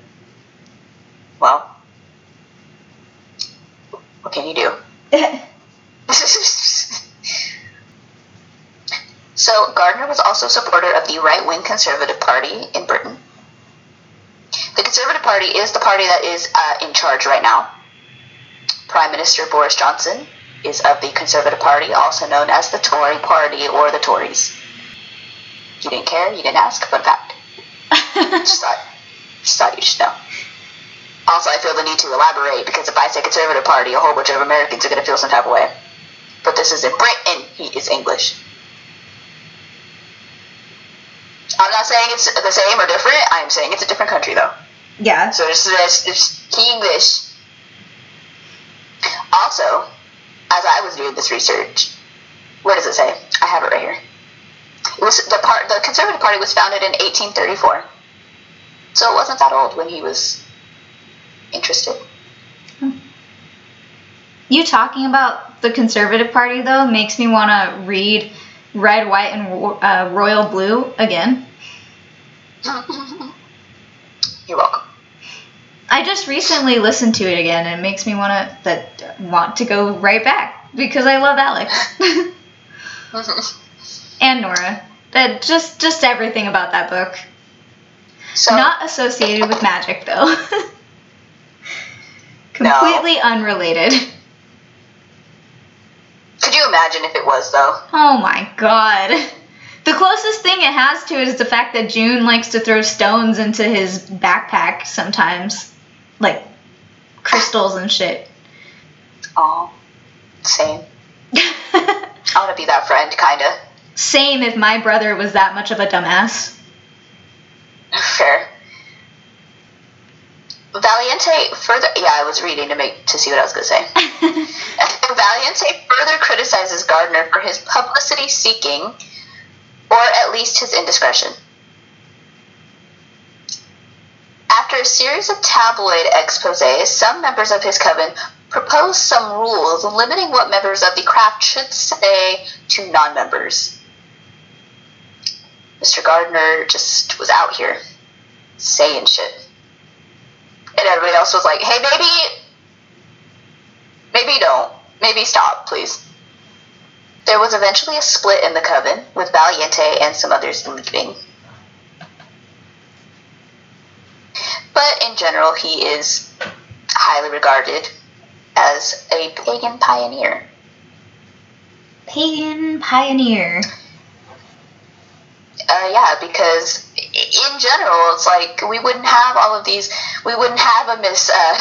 Well, what can you do? so Gardner was also a supporter of the right-wing Conservative Party in Britain. The Conservative Party is the party that is uh, in charge right now. Prime Minister Boris Johnson is of the Conservative Party, also known as the Tory Party or the Tories. You didn't care, you didn't ask, fun fact. Just thought, just thought you should know. Also, I feel the need to elaborate because if I say Conservative Party, a whole bunch of Americans are going to feel some type of way. But this is in Britain. He is English. I'm not saying it's the same or different. I'm saying it's a different country, though. yeah. So it's he English. Also, as I was doing this research, where does it say? I have it right here. It was the part. The Conservative Party was founded in 1834, so it wasn't that old when he was interested. You talking about the Conservative Party though makes me want to read Red, White, and uh, Royal Blue again. You're welcome. I just recently listened to it again, and it makes me want to that want to go right back because I love Alex and Nora. That just just everything about that book. So Not associated with magic though. Completely unrelated. could you imagine if it was though? Oh my god. The closest thing it has to it is the fact that June likes to throw stones into his backpack sometimes. Like crystals and shit. Oh, same. I want to be that friend, kinda. Same if my brother was that much of a dumbass. Fair. Valiente further. Yeah, I was reading to make to see what I was gonna say. Valiente further criticizes Gardner for his publicity seeking, or at least his indiscretion. After a series of tabloid exposés, some members of his coven proposed some rules limiting what members of the craft should say to non members. Mr. Gardner just was out here saying shit. And everybody else was like, hey, maybe, maybe don't. Maybe stop, please. There was eventually a split in the coven, with Valiente and some others leaving. But in general, he is highly regarded as a pagan pioneer. Pagan pioneer. Uh, yeah, because in general, it's like we wouldn't have all of these. We wouldn't have a Miss uh,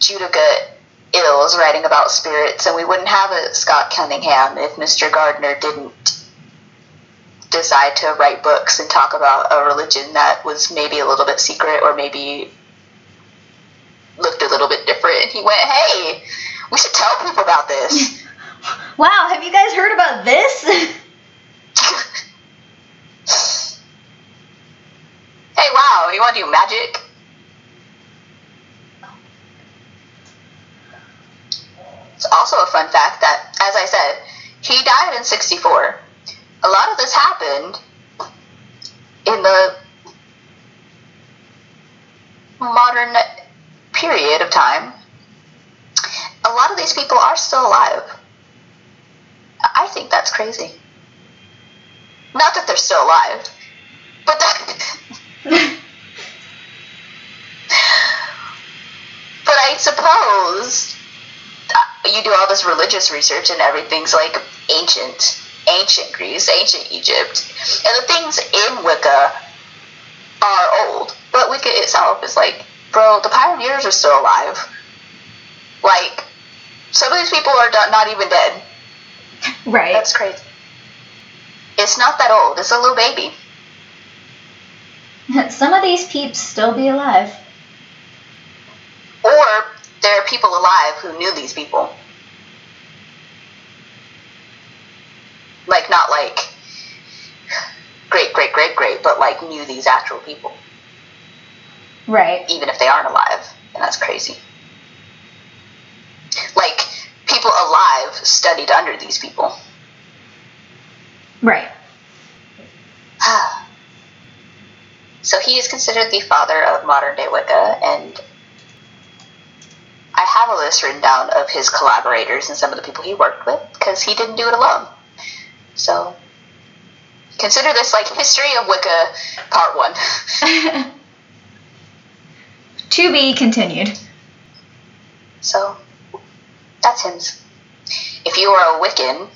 Judika Illes writing about spirits, and we wouldn't have a Scott Cunningham if Mr. Gardner didn't decide to write books and talk about a religion that was maybe a little bit secret or maybe looked a little bit different. And he went, "Hey, we should tell people about this." Wow, have you guys heard about this? hey, wow, you want to do magic? It's also a fun fact that, as I said, he died in 64. A lot of this happened in the modern period of time. A lot of these people are still alive. I think that's crazy. Not that they're still alive, but that. but I suppose you do all this religious research and everything's like ancient, ancient Greece, ancient Egypt, and the things in Wicca are old. But Wicca itself is like, bro, the pioneers are still alive. Like, some of these people are not even dead. right. That's crazy. It's not that old. It's a little baby. Some of these peeps still be alive. Or there are people alive who knew these people. Like, not like great, great, great, great, but like knew these actual people, Right. even if they aren't alive, and that's crazy. Like people alive studied under these people. Right. so he is considered the father of modern day Wicca, and I have a list written down of his collaborators and some of the people he worked with because he didn't do it alone. So consider this like history of Wicca part one. to be continued. So that's him. If you are a Wiccan,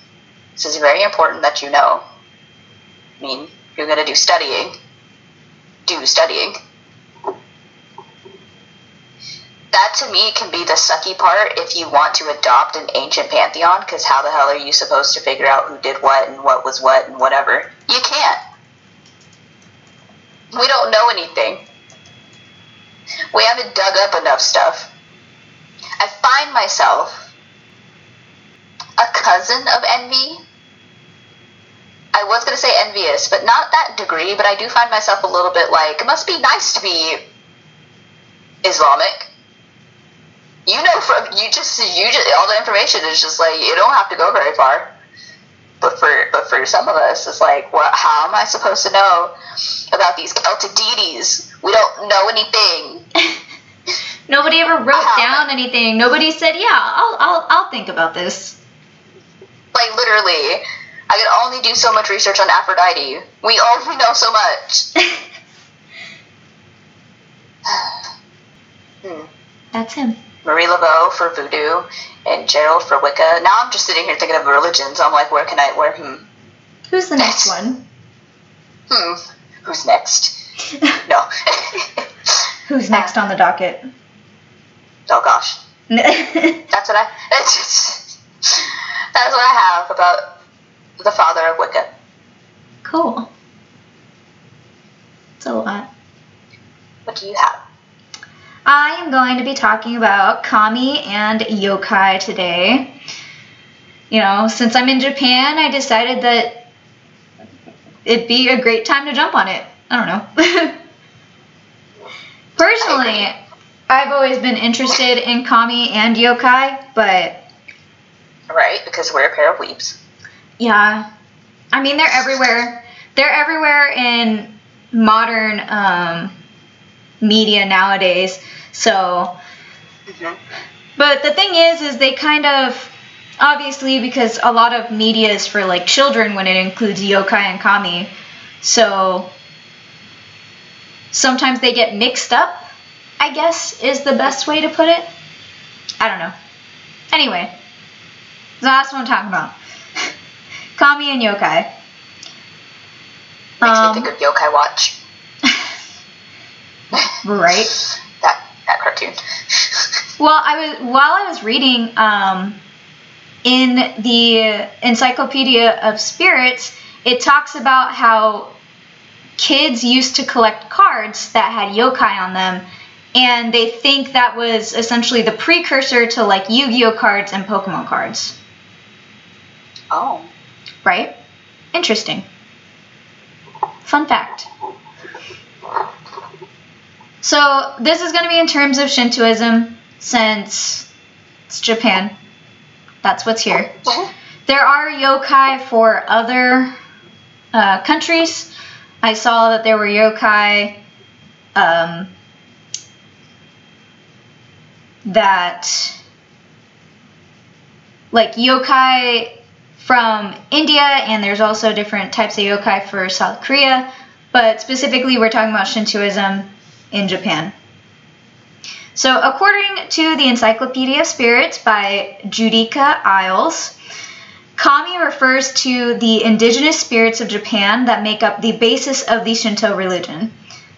this is very important that you know. I mean, you're going to do studying. Do studying. That to me can be the sucky part if you want to adopt an ancient pantheon, because how the hell are you supposed to figure out who did what and what was what and whatever? You can't. We don't know anything. We haven't dug up enough stuff. I find myself a cousin of envy. I was going to say envious, but not that degree, but I do find myself a little bit like, it must be nice to be Islamic. You know, from you just you just all the information is just like you don't have to go very far. But for but for some of us, it's like, what? How am I supposed to know about these Celtic deities? We don't know anything. Nobody ever wrote Wow. down anything. Nobody said, "Yeah, I'll, I'll, I'll think about this." Like literally, I could only do so much research on Aphrodite. We only know so much. hmm. That's him. Marie Laveau for voodoo and Gerald for Wicca. Now I'm just sitting here thinking of religions. I'm like, where can I? Where? Hmm. Who's the next one? Hmm. Who's next? No. Who's next on the docket? oh gosh. That's what I. That's just. That's what I have about the father of Wicca. cool. It's a lot. What do you have? I am going to be talking about kami and yokai today. You know, since I'm in Japan, I decided that it'd be a great time to jump on it. I don't know. Personally, I've always been interested in kami and yokai, but Right, because we're a pair of weeps. yeah, I mean they're everywhere. They're everywhere in modern um, media nowadays. So Mhm. But the thing is, is they kind of obviously because a lot of media is for like children when it includes yokai and kami, so sometimes they get mixed up. I guess is the best way to put it. I don't know. Anyway, that's what I'm talking about. kami and yokai. Makes Um, me think of Yokai Watch. Right. That that cartoon. Well, I was while I was reading um, in the Encyclopedia of Spirits, it talks about how kids used to collect cards that had yokai on them, and they think that was essentially the precursor to like Yu-Gi-Oh cards and Pokemon cards. oh. Right? Interesting. Fun fact. So, this is going to be in terms of Shintoism since it's Japan. That's what's here. There are yokai for other uh, countries. I saw that there were yokai um, that, like yokai from India, and there's also different types of yokai for South Korea. But specifically, we're talking about Shintoism in Japan. So, according to the Encyclopedia of Spirits by Judika Illes, kami refers to the indigenous spirits of Japan that make up the basis of the Shinto religion.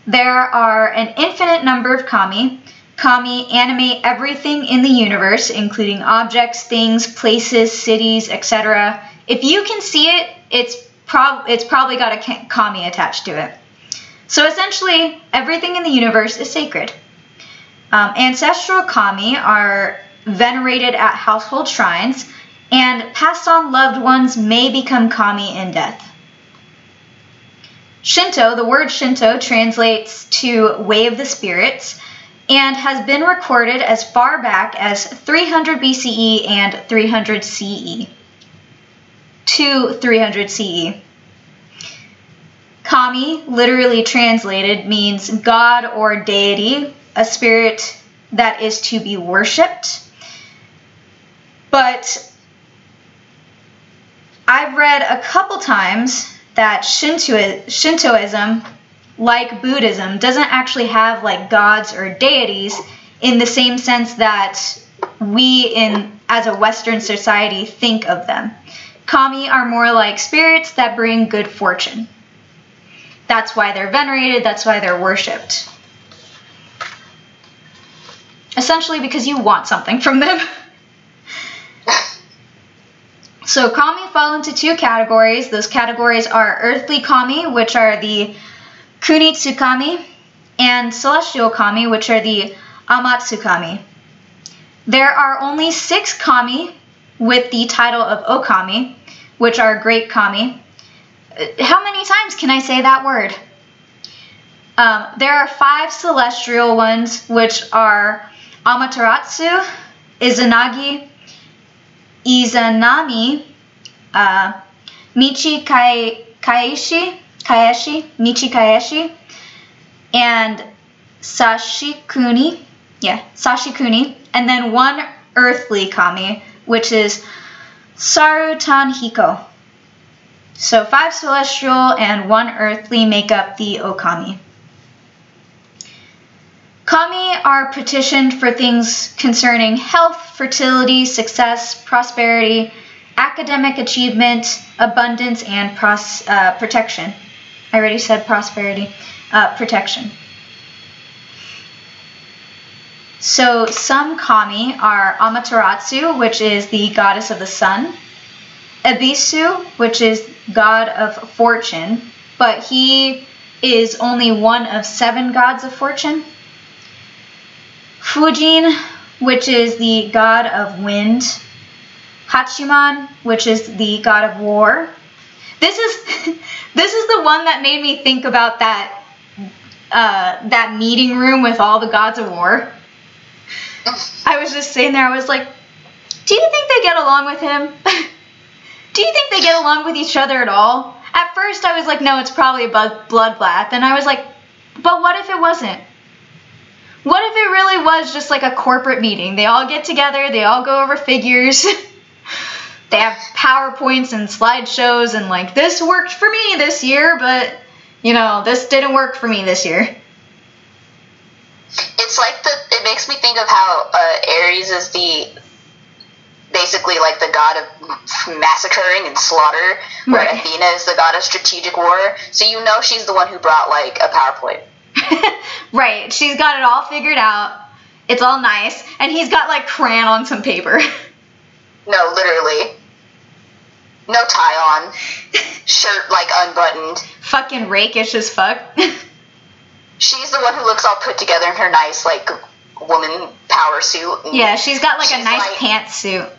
There are an infinite number of kami. Kami animate everything in the universe, including objects, things, places, cities, etc. If you can see it, it's prob- it's probably got a kami attached to it. So essentially, everything in the universe is sacred. Um, ancestral kami are venerated at household shrines, and passed on loved ones may become kami in death. Shinto, the word Shinto translates to way of the spirits and has been recorded as far back as 300 BCE and 300 CE. To 300 CE. Kami, literally translated, means God or deity, a spirit that is to be worshipped. But I've read a couple times that Shinto- Shintoism, like Buddhism, doesn't actually have like gods or deities in the same sense that we in as a Western society think of them. Kami are more like spirits that bring good fortune. That's why they're venerated, that's why they're worshipped. Essentially because you want something from them. So kami fall into two categories. Those categories are earthly kami, which are the kunitsukami, and celestial kami, which are the amatsukami. There are only six kami with the title of okami, which are great kami. How many times can I say that word? Um, there are five celestial ones, which are Amaterasu, Izanagi, Izanami, uh, Michi Kai, Kaeshi, Kaeshi, Michi Kaeshi, and Sashikuni, yeah, Sashikuni, and then one earthly kami, which is Sarutan Hiko. So five celestial and one earthly make up the Okami. Kami are petitioned for things concerning health, fertility, success, prosperity, academic achievement, abundance, and pros- uh, protection. I already said prosperity, uh, protection. So some kami are Amaterasu, which is the goddess of the sun, Ebisu, which is god of fortune, but he is only one of seven gods of fortune. Fujin, which is the god of wind. Hachiman, which is the god of war. This is this is the one that made me think about that uh, that meeting room with all the gods of war. I was just sitting there. I was like, "Do you think they get along with him? Do you think they get along with each other at all?" At first, I was like, "No, it's probably a bloodbath," and I was like, "But what if it wasn't?" What if it really was just like a corporate meeting? They all get together, they all go over figures. they have PowerPoints and slideshows and like this worked for me this year, but you know, this didn't work for me this year. It's like the it makes me think of how uh, Ares is the basically like the god of massacring and slaughter, where Right. Athena is the god of strategic war. So you know she's the one who brought like a PowerPoint. right, she's got it all figured out. It's all nice, and he's got like crayon on some paper. No, literally. No tie on. Shirt like unbuttoned. Fucking rakish as fuck. She's the one who looks all put together in her nice like woman power suit. yeah, she's got like a nice like- pantsuit.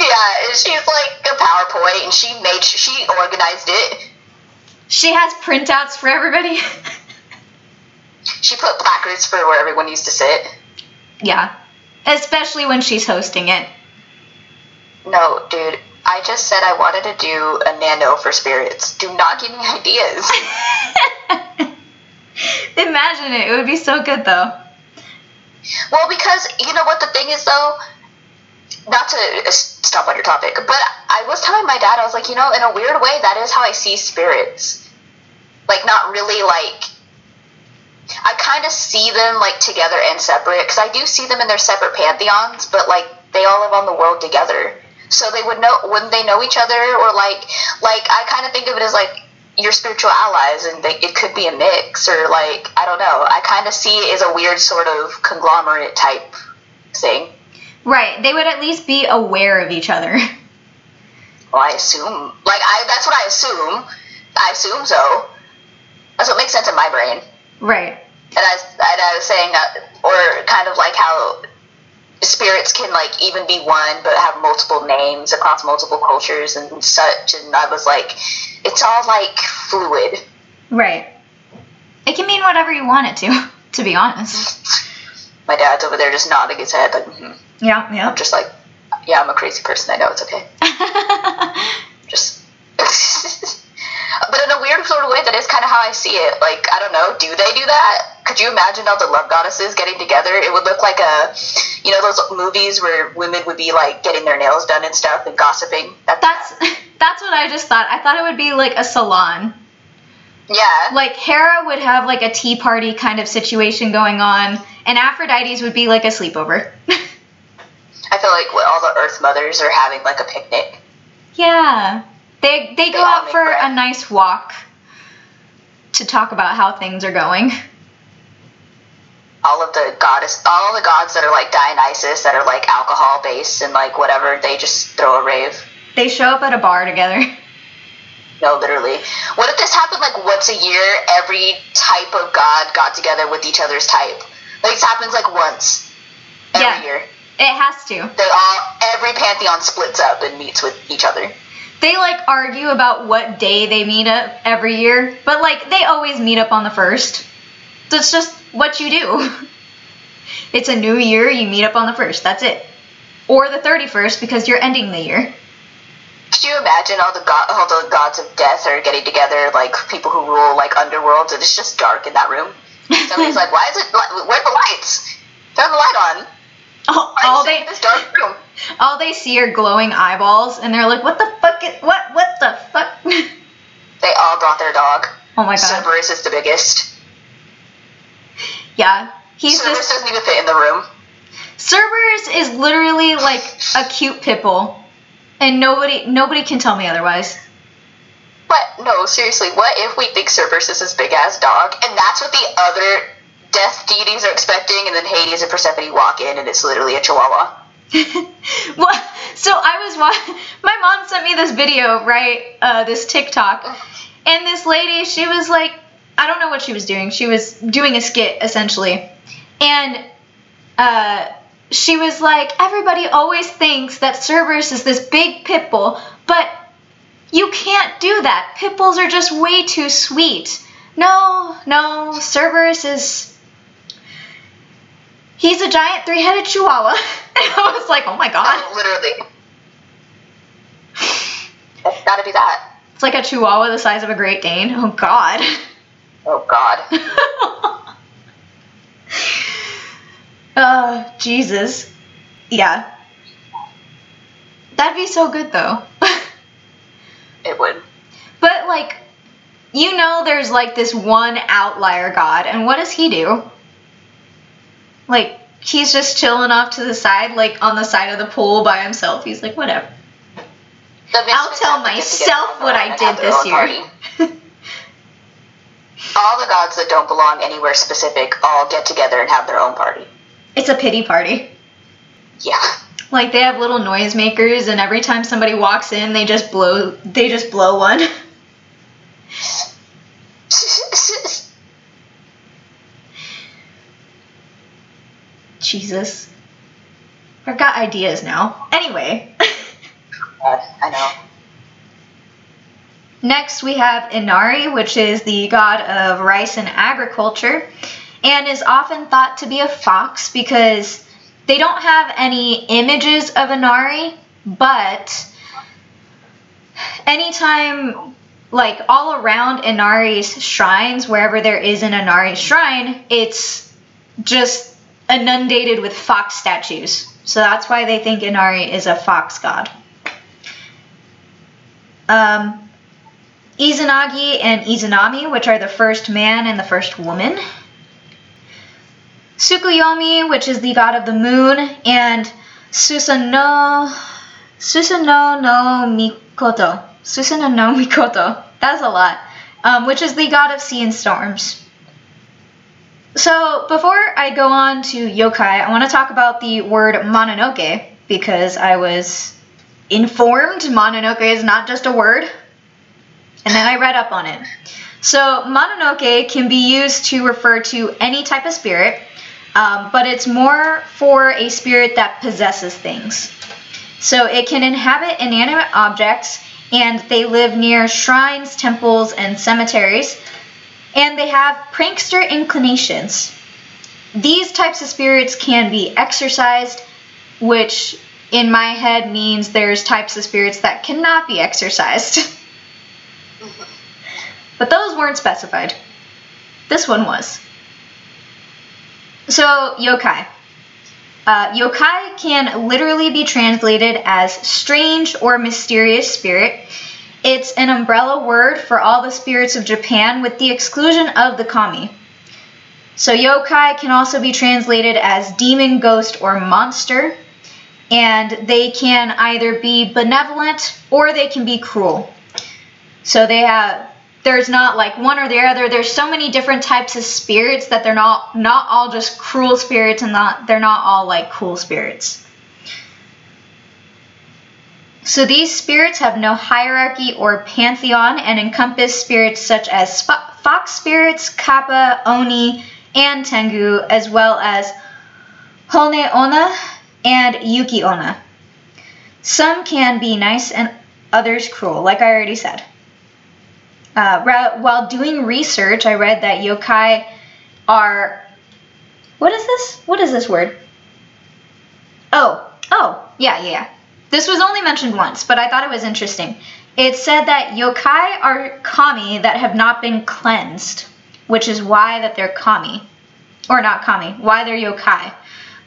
Yeah, and she's like a PowerPoint, and she made she organized it. She has printouts for everybody. She put placards for where everyone used to sit. yeah, especially when she's hosting it. No, dude, I just said I wanted to do a nano for spirits. Do not give me ideas. Imagine it. It would be so good though. well, because you know what the thing is though. Not to stop on your topic, but I was telling my dad, I was like, you know, in a weird way, that is how I see spirits. Like, not really like. I kind of see them like together and separate because I do see them in their separate pantheons, but like they all live on the world together. So they would know wouldn't they know each other or like like I kind of think of it as like your spiritual allies and they, it could be a mix or like I don't know. I kind of see it as a weird sort of conglomerate type thing. Right. They would at least be aware of each other. Well, I assume like I that's what I assume. I assume so. That's what makes sense in my brain. right. and I, and I was saying, uh, or kind of like how spirits can like even be one but have multiple names across multiple cultures and such. And I was like, it's all like fluid. Right. It can mean whatever you want it to, to be honest. My dad's over there just nodding his head like, mhm. Yeah, yeah. I'm just like, yeah, I'm a crazy person. I know it's okay. Just. but in a weird sort of way, that is kind of how I see it. Like, I don't know, do they do that? Could you imagine all the love goddesses getting together? It would look like a, you know, those movies where women would be like getting their nails done and stuff and gossiping. That, That's that's what I just thought. I thought it would be like a salon. yeah. Like Hera would have like a tea party kind of situation going on, and Aphrodite's would be like a sleepover. I feel like what all the Earth mothers are having like a picnic. yeah. They they go They all out for bread. a nice walk to talk about how things are going. All of the goddess, all the gods that are like Dionysus, that are like alcohol based and like whatever, they just throw a rave. They show up at a bar together. No, literally. What if this happened like once a year? Every type of god got together with each other's type. Like this happens like once every Yeah. year. It has to. They all every pantheon splits up and meets with each other. They like argue about what day they meet up every year, but like they always meet up on the first. That's just what you do. It's a new year, you meet up on the first. That's it. Or the 31st because you're ending the year. Could you imagine all the god, all the gods of death are getting together, like people who rule like underworlds, and it's just dark in that room. Somebody's like, "Why is it? Where are the lights? Turn the light on. All, all they this dark room?" all they see are glowing eyeballs and they're like, "What the fuck is what what the fuck?" They all brought their dog. oh my god. Cerberus is the biggest. Yeah. He's Cerberus just doesn't even fit in the room. Cerberus is literally like a cute pit bull. And nobody nobody can tell me otherwise. But no, seriously, what if we think Cerberus is this big ass dog, and that's what the other death deities are expecting, and then Hades and Persephone walk in, and it's literally a chihuahua? well, so I was wa- my mom sent me this video, right? Uh, this TikTok, and this lady, she was like, I don't know what she was doing. She was doing a skit essentially, and uh, she was like, everybody always thinks that Cerberus is this big pit bull, but you can't do that. Pit bulls are just way too sweet. No, no, Cerberus is. He's a giant three headed chihuahua. And I was like, oh my god. Oh, literally. It's gotta be that. It's like a chihuahua the size of a Great Dane. Oh god. Oh god. uh, Jesus. Yeah. That'd be so good though. It would. but like, you know, there's like this one outlier god, and what does he do? Like, he's just chilling off to the side, like on the side of the pool by himself. He's like, whatever. I'll tell have to get myself what I did this year. All the gods that don't belong anywhere specific all get together and have their own party. It's a pity party. Yeah. Like they have little noisemakers, and every time somebody walks in, they just blow. They just blow one. Jesus. I've got ideas now. Anyway, God, I know. next we have Inari, which is the god of rice and agriculture, and is often thought to be a fox because they don't have any images of Inari, but anytime like all around Inari's shrines, wherever there is an Inari shrine, it's just inundated with fox statues. So that's why they think Inari is a fox god. Um, Izanagi and Izanami, which are the first man and the first woman. Tsukuyomi, which is the god of the moon, and Susano Susano no Mikoto. Susano no Mikoto. That's a lot. Um, which is the god of sea and storms. So before I go on to yokai, I want to talk about the word Mononoke because I was informed Mononoke is not just a word. And then I read up on it. So Mononoke can be used to refer to any type of spirit, um, but it's more for a spirit that possesses things. So it can inhabit inanimate objects, and they live near shrines, temples, and cemeteries. And they have prankster inclinations. These types of spirits can be exorcised, which in my head means there's types of spirits that cannot be exorcised. but those weren't specified. This one was. So, yokai. Uh, yokai can literally be translated as strange or mysterious spirit. It's an umbrella word for all the spirits of Japan with the exclusion of the kami. So, yokai can also be translated as demon, ghost, or monster, and they can either be benevolent or they can be cruel. So, they have there's not like one or the other. There's so many different types of spirits that they're not not all just cruel spirits and not they're not all like cool spirits. So these spirits have no hierarchy or pantheon and encompass spirits such as fox spirits, kappa, oni, and tengu, as well as hone onna and yuki onna. Some can be nice and others cruel, like I already said. Uh, while doing research, I read that yokai are. What is this? What is this word? Oh, oh, yeah, yeah. This was only mentioned once, but I thought it was interesting. It said that yokai are kami that have not been cleansed, which is why that they're kami, or not kami, why they're yokai,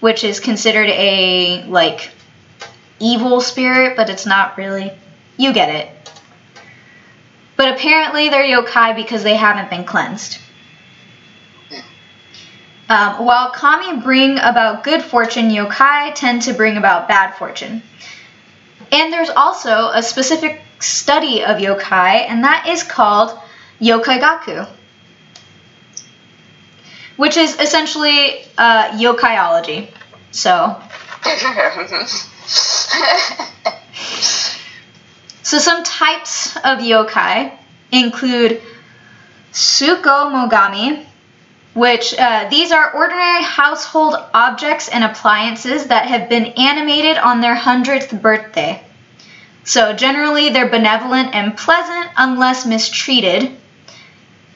which is considered a like evil spirit, but it's not really. You get it. But apparently they're yokai because they haven't been cleansed. Um, while kami bring about good fortune, yokai tend to bring about bad fortune. And there's also a specific study of yokai, and that is called yokai gaku, which is essentially uh, yokaiology. So. So some types of yokai include Tsukumogami, which uh, these are ordinary household objects and appliances that have been animated on their 100th birthday. So generally they're benevolent and pleasant unless mistreated.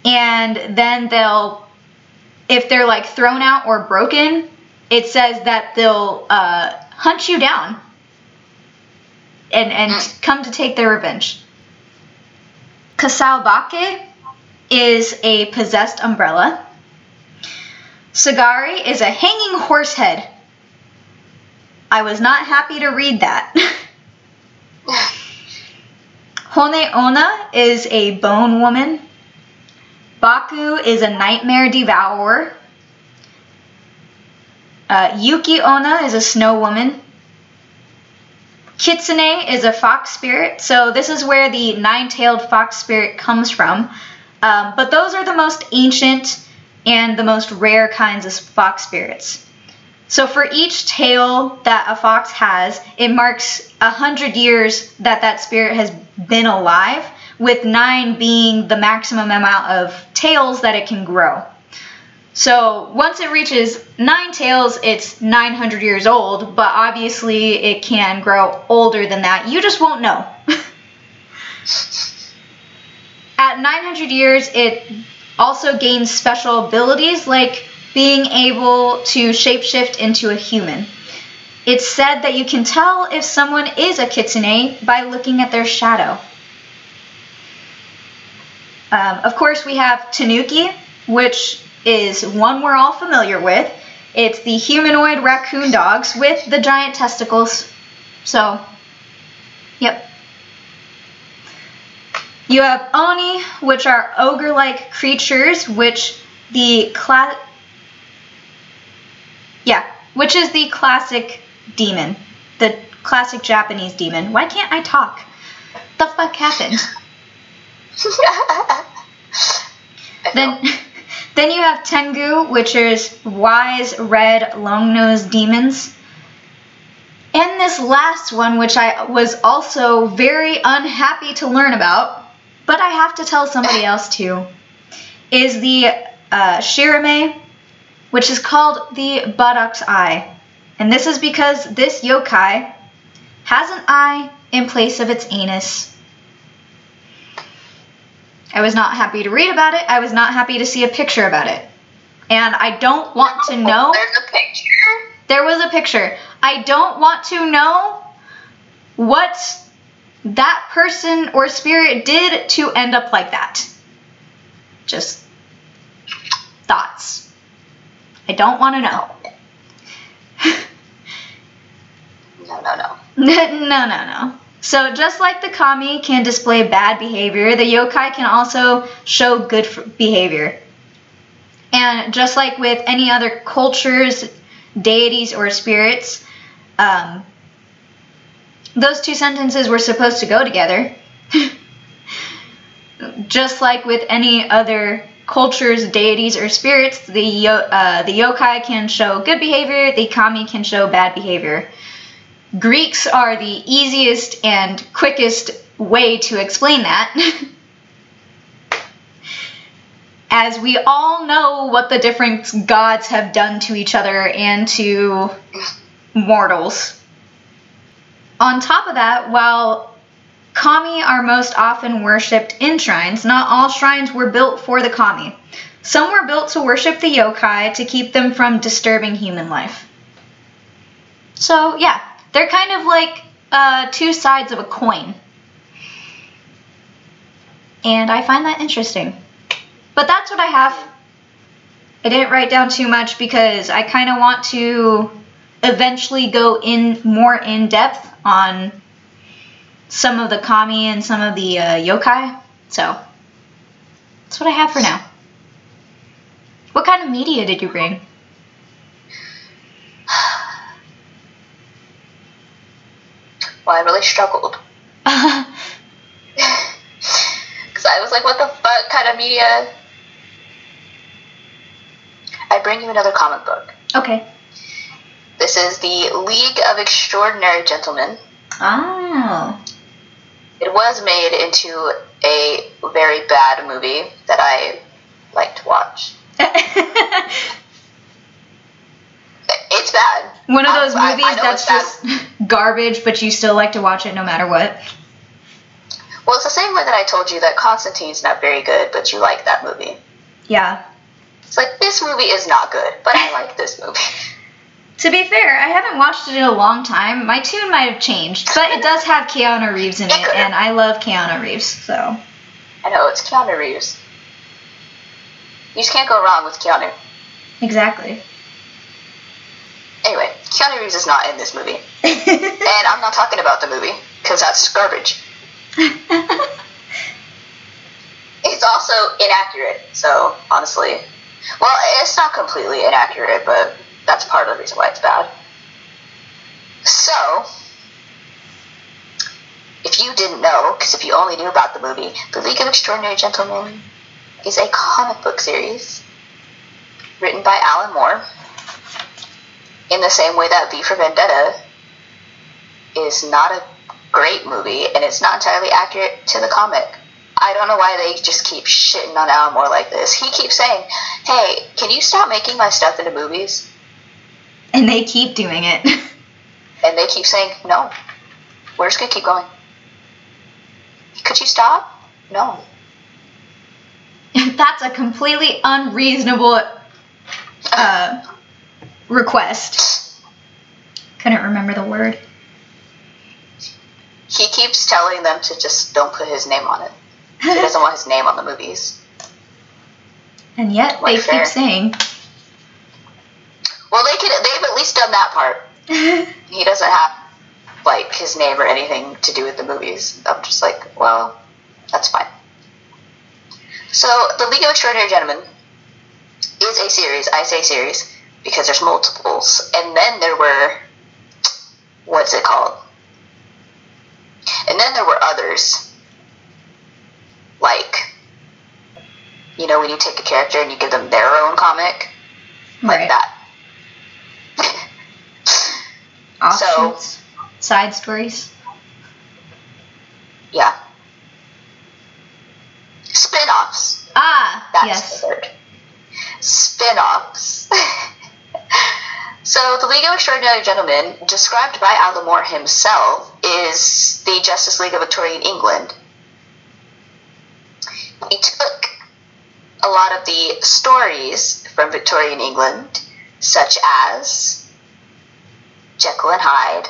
And then they'll, if they're like thrown out or broken, it says that they'll uh, hunt you down and, and mm. come to take their revenge. Kasaobake is a possessed umbrella. Sagari is a hanging horse head. I was not happy to read that. Hone Onna is a bone woman. Baku is a nightmare devourer. Uh, Yuki Onna is a snow woman. Kitsune is a fox spirit, so this is where the nine tailed fox spirit comes from. Um, but those are the most ancient and the most rare kinds of fox spirits. So for each tail that a fox has, it marks a hundred years that that spirit has been alive, with nine being the maximum amount of tails that it can grow. So once it reaches nine tails, it's 900 years old, but obviously it can grow older than that. You just won't know. At 900 years, it also gains special abilities like being able to shapeshift into a human. It's said that you can tell if someone is a kitsune by looking at their shadow. Um, of course, we have Tanuki, which is one we're all familiar with. It's the humanoid raccoon dogs with the giant testicles. So, yep. You have Oni, which are ogre like creatures, which the class. Yeah, which is the classic demon. The classic Japanese demon. Why can't I talk? The fuck happened? then then you have Tengu, which is wise red long-nosed demons. And this last one, which I was also very unhappy to learn about, but I have to tell somebody else too, is the uh, Shirime, which is called the Buttock's Eye. And this is because this yokai has an eye in place of its anus. I was not happy to read about it. I was not happy to see a picture about it. And I don't want to know. There's a picture. There was a picture. I don't want to know what that person or spirit did to end up like that. Just thoughts. I don't want to know. No, no, no. no, no, no. So just like the kami can display bad behavior, the yokai can also show good behavior. And just like with any other cultures, deities, or spirits, um, those two sentences were supposed to go together. just like with any other cultures, deities, or spirits, the uh, the yokai can show good behavior, the kami can show bad behavior. Greeks are the easiest and quickest way to explain that. As we all know what the different gods have done to each other and to mortals. On top of that, while kami are most often worshipped in shrines, not all shrines were built for the kami. Some were built to worship the yokai to keep them from disturbing human life. So, yeah, they're kind of like uh, two sides of a coin. And I find that interesting. But that's what I have. I didn't write down too much because I kind of want to eventually go in more in depth on some of the kami and some of the uh, yokai. So that's what I have for now. What kind of media did you bring? Well, I really struggled. Because I was like, what the fuck kind of media? I bring you another comic book. okay. This is the League of Extraordinary Gentlemen. Oh. It was made into a very bad movie that I like to watch. It's bad. One of I- those I- I movies that's just garbage, but you still like to watch it no matter what. Well, it's the same way that I told you that Constantine's not very good, but you like that movie. Yeah. It's like this movie is not good, but I like this movie. To be fair, I haven't watched it in a long time. My tune might have changed, but it does have Keanu Reeves in it, and I love Keanu Reeves, so. I know it's Keanu Reeves. You just can't go wrong with Keanu. Exactly. Anyway, Keanu Reeves is not in this movie, and I'm not talking about the movie because that's garbage. It's also inaccurate, so honestly, well, it's not completely inaccurate, but that's part of the reason why it's bad. So, if you didn't know, because if you only knew about the movie, The League of Extraordinary Gentlemen is a comic book series written by Alan Moore, in the same way that V for Vendetta is not a great movie and it's not entirely accurate to the comic. I don't know why they just keep shitting on Alan Moore like this. He keeps saying, "Hey, can you stop making my stuff into movies?" And they keep doing it. And they keep saying, "No, we're just gonna keep going." Could you stop? No. That's a completely unreasonable uh, request. Couldn't remember the word. He keeps telling them to just don't put his name on it. He doesn't want his name on the movies. And yet they fair. keep saying. Well, they could. They've at least done that part. He doesn't have like his name or anything to do with the movies. I'm just like, well, that's fine. So, the League of Extraordinary Gentlemen is a series. I say series because there's multiples, and then there were what's it called? And then there were others, like you know when you take a character and you give them their own comic, like right. That. So-. Side stories. Yeah. Spin-offs. Ah, That's yes. the word. Spin-offs. so, the League of Extraordinary Gentlemen, described by Alan Moore himself, is the Justice League of Victorian England. he took a lot of the stories from Victorian England, such as Jekyll and Hyde,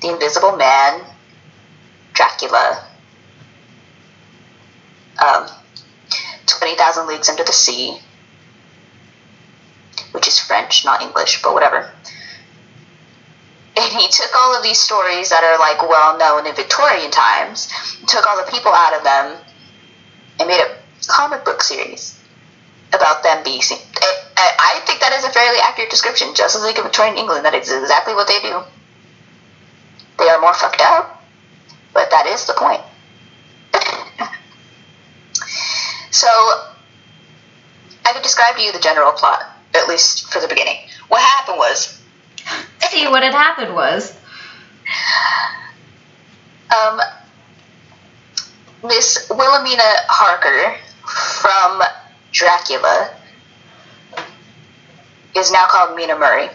The Invisible Man, Dracula, um, 20,000 Leagues Under the Sea, which is French, not English, but whatever. And he took all of these stories that are like well known in Victorian times, took all the people out of them, and made a comic book series about them being. I think that is a fairly accurate description. Just Justice League of Victorian England, that is exactly what they do. They are more fucked up, but that is the point. so, I could describe to you the general plot, at least for the beginning. What happened was. See, what had happened was. Um, Miss Wilhelmina Harker from Dracula is now called Mina Murray.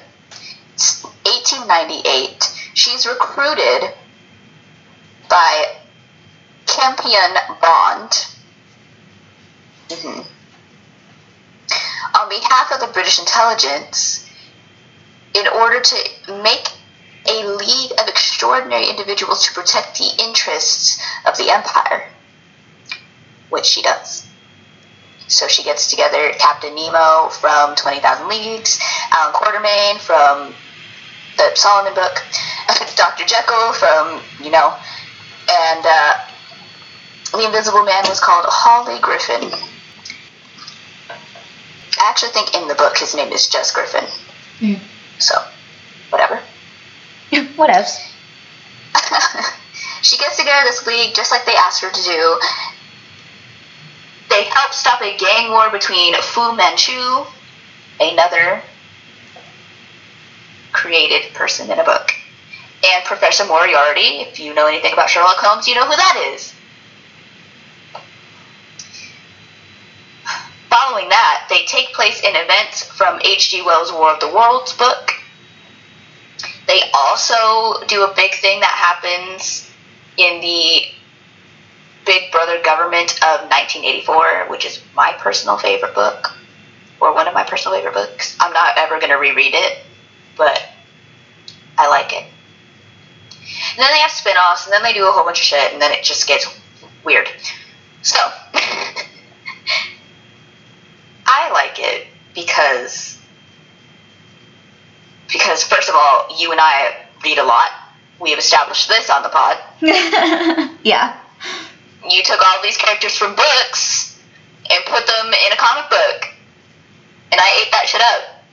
It's 1898. She's recruited by Campion Bond mm-hmm. on behalf of the British intelligence in order to make a league of extraordinary individuals to protect the interests of the Empire, which she does. So she gets together Captain Nemo from 20,000 Leagues, Allan Quatermain from the Solomon book, Dr. Jekyll from, you know, and uh, the Invisible Man was called Hawley Griffin. I actually think in the book his name is just Griffin. Mm. So, whatever. what else? she gets together this league just like they asked her to do. They help stop a gang war between Fu Manchu, another created person in a book, and Professor Moriarty. If you know anything about Sherlock Holmes, you know who that is. Following that, they take place in events from H.G. Wells' War of the Worlds book. They also do a big thing that happens in the Big Brother government of 1984, which is my personal favorite book, or one of my personal favorite books. I'm not ever going to reread it, but I like it. And then they have spin offs, and then they do a whole bunch of shit, and then it just gets weird. So, I like it because because first of all, you and I read a lot. We have established this on the pod. yeah. You took all these characters from books and put them in a comic book, and I ate that shit up.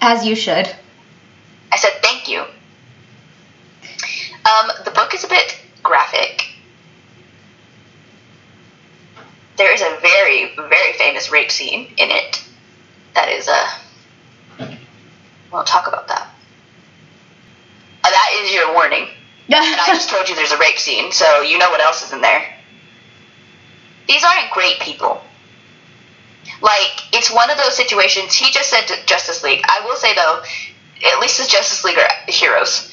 As you should. I said thank you. Um, the book is a bit graphic. There is a very, very famous rape scene in it. That is a. Uh, we'll talk about that. Uh, that is your warning. and I just told you there's a rape scene, so you know what else is in there. These aren't great people. Like, it's one of those situations. He just said to Justice League. I will say, though, at least the Justice League are heroes.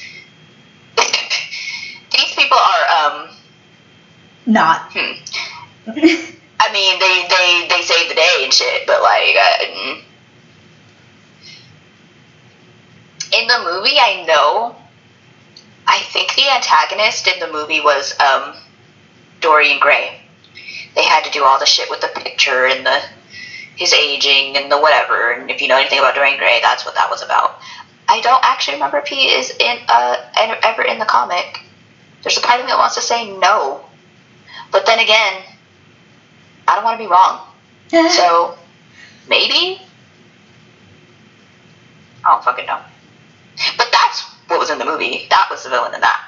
These people are, um. Not. Hmm. I mean, they, they, they save the day and shit, but, like, uh, in the movie, I know. I think the antagonist in the movie was um, Dorian Gray. They had to do all the shit with the picture and the his aging and the whatever. And if you know anything about Dorian Gray, that's what that was about. I don't actually remember if he is in uh ever in the comic. There's a part of me that wants to say no, but then again, I don't want to be wrong. so maybe I don't fucking know. But that's what was in the movie. That was the villain in that.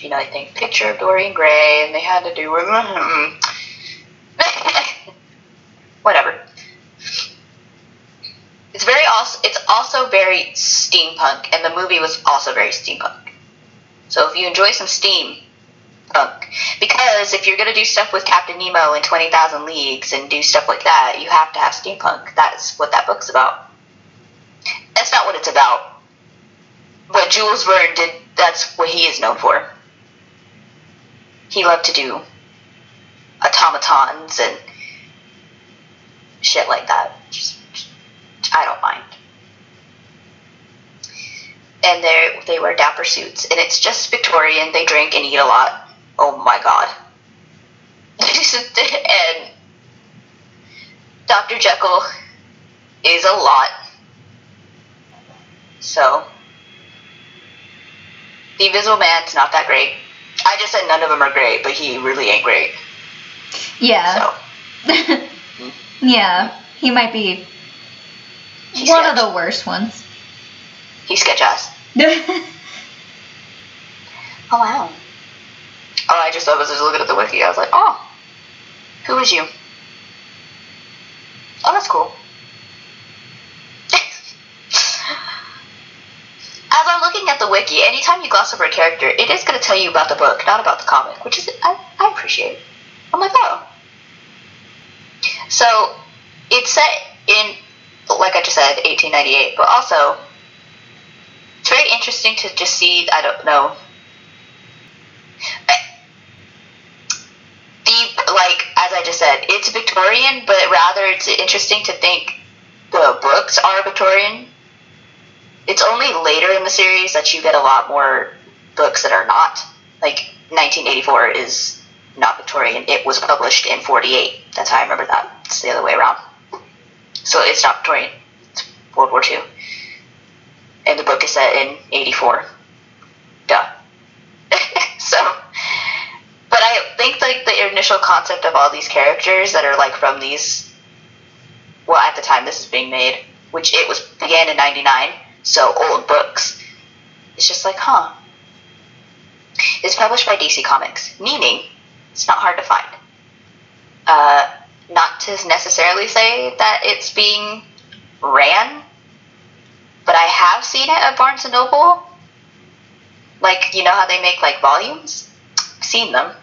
You know, I think picture of Dorian Gray, and they had to do mm-hmm. whatever. It's very also it's also very steampunk, and the movie was also very steampunk. So if you enjoy some steam punk, because if you're gonna do stuff with Captain Nemo and Twenty Thousand Leagues and do stuff like that, you have to have steampunk. That's what that book's about. That's not what it's about. But Jules Verne did. That's what he is known for. He loved to do automatons and shit like that. Just, I don't mind. And they they wear dapper suits, and it's just Victorian. They drink and eat a lot. Oh my god. and Dr. Jekyll is a lot. So the Invisible Man's not that great. I just said none of them are great, but he really ain't great. Yeah. So yeah. He might be he's one sketch. of the worst ones. He's sketch ass. Oh wow. Oh, I just I was just looking at the wiki. I was like, oh, who is you? Oh, that's cool. As I'm looking at the wiki, anytime you gloss over a character, it is going to tell you about the book, not about the comic, which is I, I appreciate. I'm like, oh. So, it's set in, like I just said, 1898, but also it's very interesting to just see. I don't know. Eh. The like as I just said, it's Victorian, but rather it's interesting to think the books are Victorian. It's only later in the series that you get a lot more books that are not. Like 1984 is not Victorian. It was published in 48. That's how I remember that. It's the other way around. So it's not Victorian. It's World War II and the book is set in 84. Duh. so, but I think like the initial concept of all these characters that are like from these, well, at the time this is being made, which it was began in 99, so old books. It's just like, huh. It's published by DC Comics, meaning it's not hard to find. Uh, not to necessarily say that it's being ran but I have seen it at Barnes and Noble. Like, you know how they make like volumes? I've seen them.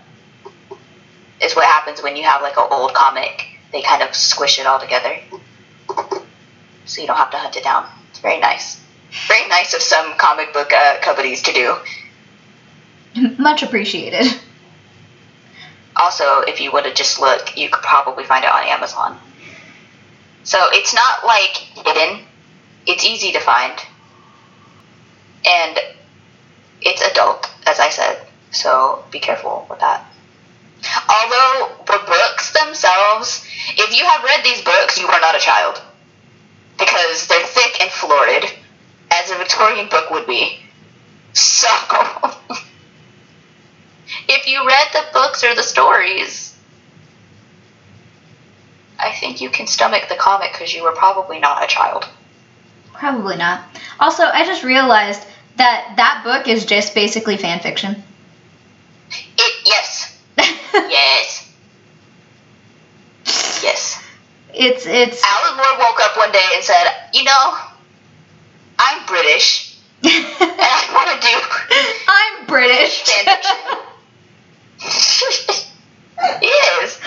Is what happens when you have like an old comic. They kind of squish it all together. So you don't have to hunt it down. It's very nice. Very nice of some comic book uh, companies to do. Much appreciated. Also, if you were to just look, you could probably find it on Amazon. So it's not like hidden. It's easy to find. And it's adult, as I said. So be careful with that. Although the books themselves, if you have read these books, you are not a child. Because they're thick and florid, as a Victorian book would be. So, if you read the books or the stories, I think you can stomach the comic because you were probably not a child. Probably not. Also, I just realized that that book is just basically fan fiction. It, yes, yes, yes. It's it's Alan Moore woke up one day and said, "You know, I'm British, and I want to do I'm British. fan fiction." he is.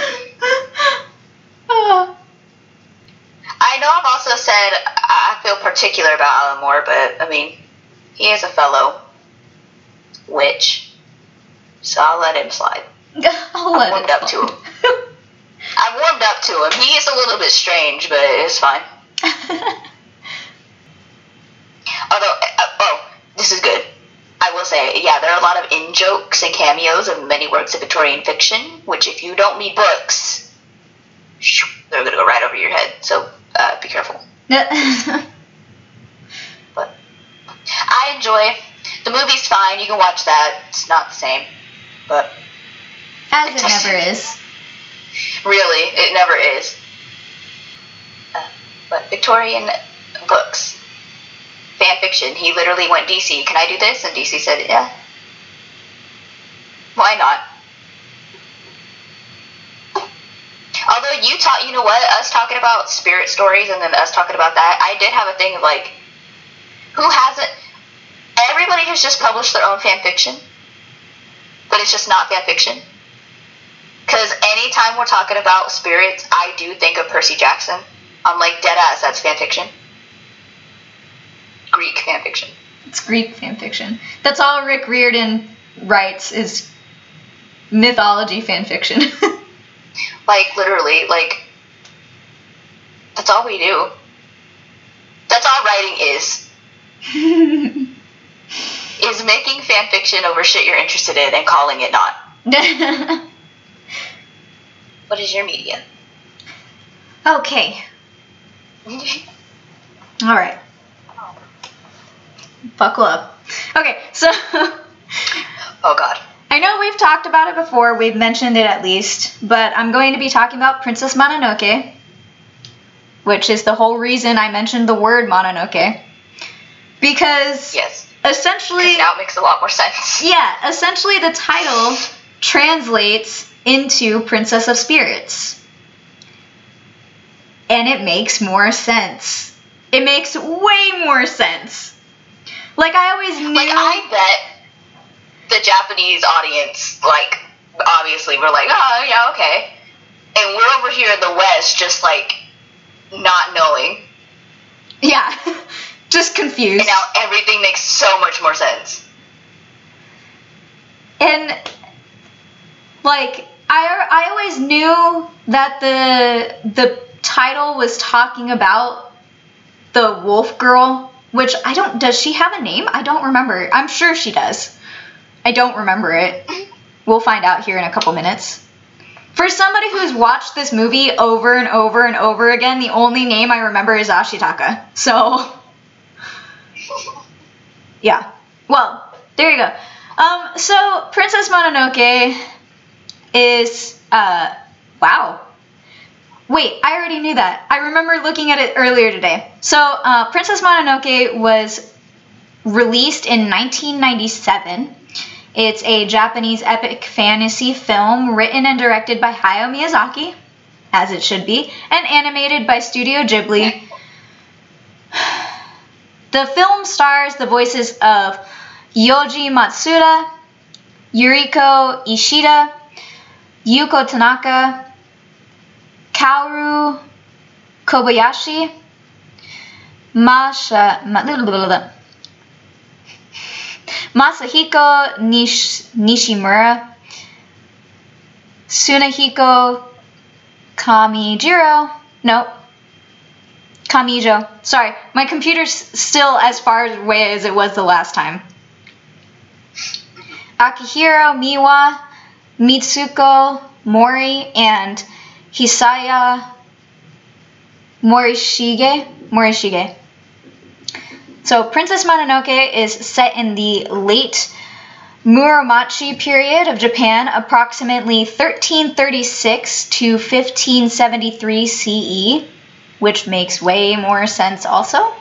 Oh. I know I've also said I feel particular about Alan Moore, but I mean, he is a fellow witch, so I'll let him slide. I'll let warmed it up to slide. I warmed up to him. He is a little bit strange, but it's fine. Although, uh, oh, this is good. I will say, yeah, there are a lot of in jokes and cameos of many works of Victorian fiction, which if you don't read books, they're gonna go right over your head. So uh, be careful. But I enjoy the movie's fine. You can watch that. It's not the same, but As it never is. really, it never is. Uh, but Victorian books, fan fiction. He literally went, DC, can I do this? And DC said, yeah. Why not? Although you taught, you know what, us talking about spirit stories and then us talking about that, I did have a thing of like, who hasn't? Everybody has just published their own fan fiction, but it's just not fan fiction. Because anytime we're talking about spirits, I do think of Percy Jackson. I'm like, dead ass, that's fan fiction. Greek fan fiction. It's Greek fan fiction. That's all Rick Riordan writes is mythology fan fiction. Like literally, like that's all we do. That's all writing is. is making fan fiction over shit you're interested in and calling it not. What is your medium? okay. All right. Buckle up. Okay, so Oh god. I know we've talked about it before, we've mentioned it at least, but I'm going to be talking about Princess Mononoke, which is the whole reason I mentioned the word Mononoke. Because Yes. essentially, Now it makes a lot more sense. yeah, essentially the title translates into Princess of Spirits. And it makes more sense. It makes way more sense. Like I always knew Like I bet the Japanese audience, like obviously, we're like, oh yeah, okay, and we're over here in the West, just like not knowing, Yeah. Just confused. and now everything makes so much more sense. And like I I always knew that the the title was talking about the wolf girl, which I don't does she have a name? I don't remember. I'm sure she does. I don't remember it. We'll find out here in a couple minutes. For somebody who's watched this movie over and over and over again, the only name I remember is Ashitaka. So yeah. Well, there you go. Um, so Princess Mononoke is uh wow. Wait, I already knew that. I remember looking at it earlier today. So uh, Princess Mononoke was released in 1997. It's a Japanese epic fantasy film written and directed by Hayao Miyazaki, as it should be, and animated by Studio Ghibli. The film stars the voices of Yoji Matsuda, Yuriko Ishida, Yuko Tanaka, Kaoru Kobayashi, Masha. Masahiko Nish, Nishimura, Tsunehiko Kamijiro, no, Kamijo. Sorry, my computer's still as far away as it was the last time. Akihiro Miwa, Mitsuko Mori, and Hisaya Morishige. Morishige. So, Princess Mononoke is set in the late Muromachi period of Japan, approximately 1336 to 1573 CE, which makes way more sense also.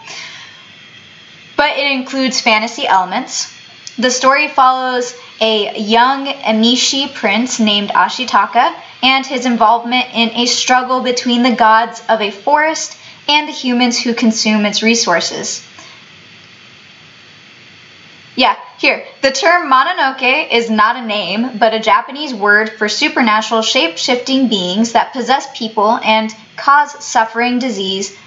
But it includes fantasy elements. The story follows a young Emishi prince named Ashitaka and his involvement in a struggle between the gods of a forest and the humans who consume its resources. Yeah, here. The term Mononoke is not a name, but a Japanese word for supernatural shape shifting beings that possess people and cause suffering, disease,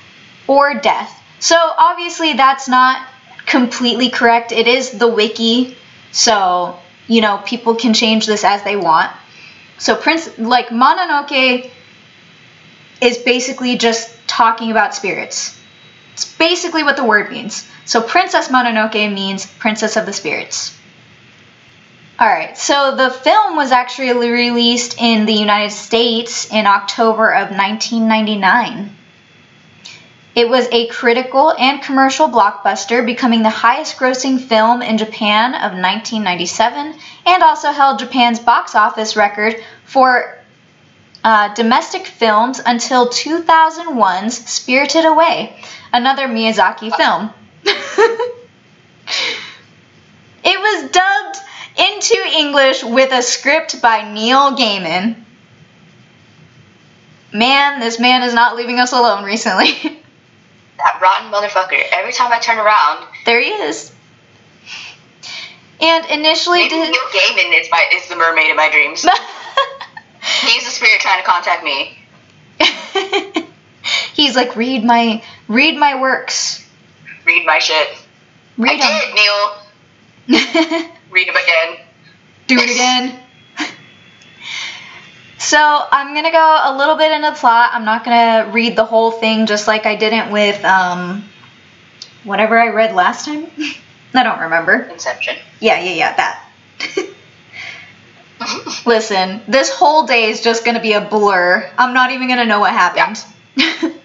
or death. So obviously, that's not completely correct. It is the wiki, so you know people can change this as they want. So Prince, like Mononoke, is basically just talking about spirits. It's basically what the word means. So Princess Mononoke means Princess of the Spirits. Alright, so the film was actually released in the United States in October of 1999. It was a critical and commercial blockbuster, becoming the highest grossing film in Japan of 1997, and also held Japan's box office record for uh, domestic films until 2001's Spirited Away, another Miyazaki film. it was dubbed into English with a script by Neil Gaiman. Man, this man is not leaving us alone recently. That rotten motherfucker. Every time I turn around, there he is. And initially, maybe did... Neil Gaiman is my is the mermaid of my dreams. He's the spirit trying to contact me. He's like, read my read my works. Read my shit. Read I did, Neil. Read them again. Do it again. So I'm gonna go a little bit into the plot. I'm not gonna read the whole thing just like I didn't with um, whatever I read last time. I don't remember. Inception. Yeah, yeah, yeah, that. Listen, this whole day is just gonna be a blur. I'm not even gonna know what happened.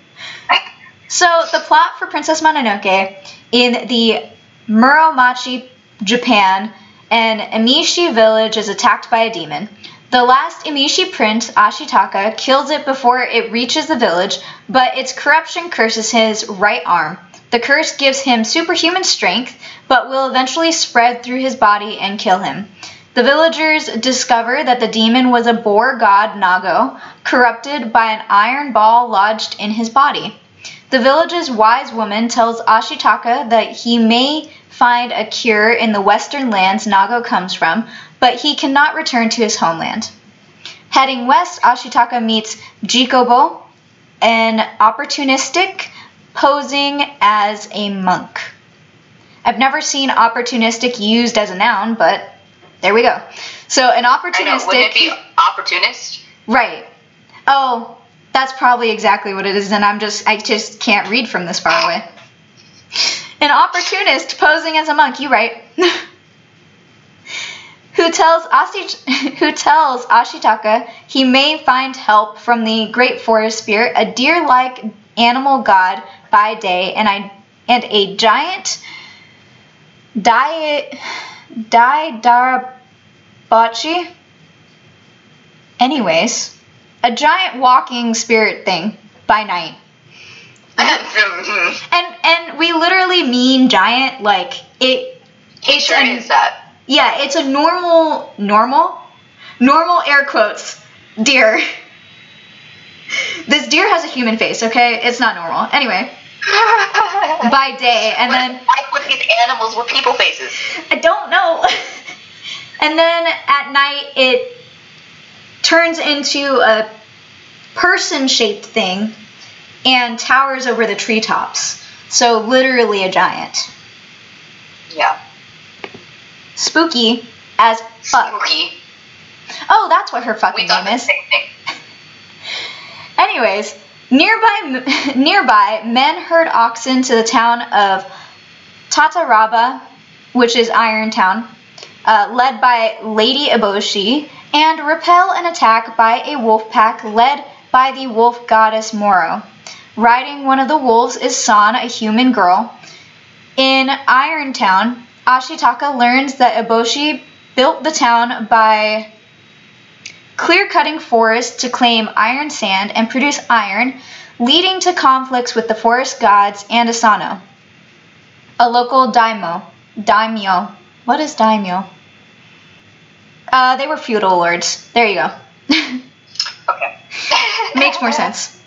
so the plot for Princess Mononoke in the Muromachi, Japan, an Emishi village is attacked by a demon. The last Emishi prince, Ashitaka, kills it before it reaches the village, but its corruption curses his right arm. The curse gives him superhuman strength, but will eventually spread through his body and kill him. The villagers discover that the demon was a boar god Nago, corrupted by an iron ball lodged in his body. The village's wise woman tells Ashitaka that he may find a cure in the western lands Nago comes from, but he cannot return to his homeland. Heading west, Ashitaka meets Jikobo, an opportunistic posing as a monk. I've never seen opportunistic used as a noun, but there we go. So an opportunistic. know. Wouldn't it be opportunist? Right. Oh, that's probably exactly what it is, and I'm just I just can't read from this far away. An opportunist posing as a monk, you right. who tells Ashi, who tells Ashitaka he may find help from the great forest spirit, a deer-like animal god by day, and I and a giant Dai Darabachi. Anyways, a giant walking spirit thing by night. And and we literally mean giant like it he It's sure an- is that. Yeah, it's a normal normal normal air quotes deer. This deer has a human face, okay? It's not normal. Anyway, by day and What then like with these animals with people faces? I don't know. and then at night it turns into a person shaped thing and towers over the treetops. So literally a giant. Yeah. Spooky as fuck. Spooky. Oh, that's what her fucking thought name is. Anyways, nearby nearby men herd oxen to the town of Tataraba, which is Iron Town, uh, led by Lady Eboshi, and repel an attack by a wolf pack led by the wolf goddess Moro. Riding one of the wolves is San, a human girl. In Iron Town, Ashitaka learns that Eboshi built the town by clear cutting forests to claim iron sand and produce iron, leading to conflicts with the forest gods and Asano. A local daimyo. Daimyo. What is daimyo? Uh, they were feudal lords. There you go. Okay. Makes more sense.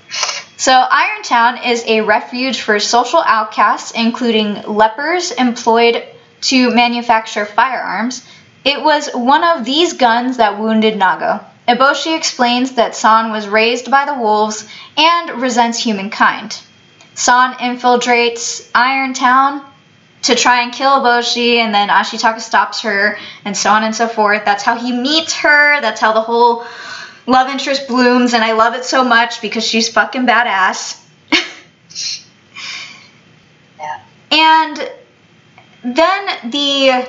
So, Irontown is a refuge for social outcasts, including lepers employed to manufacture firearms. It was one of these guns that wounded Nago. Eboshi explains that San was raised by the wolves and resents humankind. San infiltrates Iron Town to try and kill Eboshi, and then Ashitaka stops her, and so on and so forth. That's how he meets her. That's how the whole love interest blooms, and I love it so much because she's fucking badass. Yeah. And then the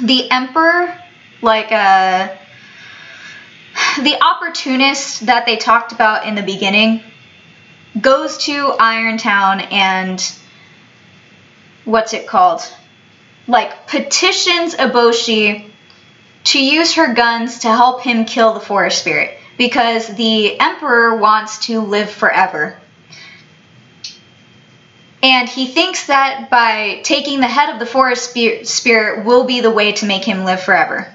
the emperor, like uh, the opportunist that they talked about in the beginning, goes to Irontown and what's it called? Like petitions Eboshi to use her guns to help him kill the forest spirit because the emperor wants to live forever. And he thinks that by taking the head of the forest spir- spirit will be the way to make him live forever.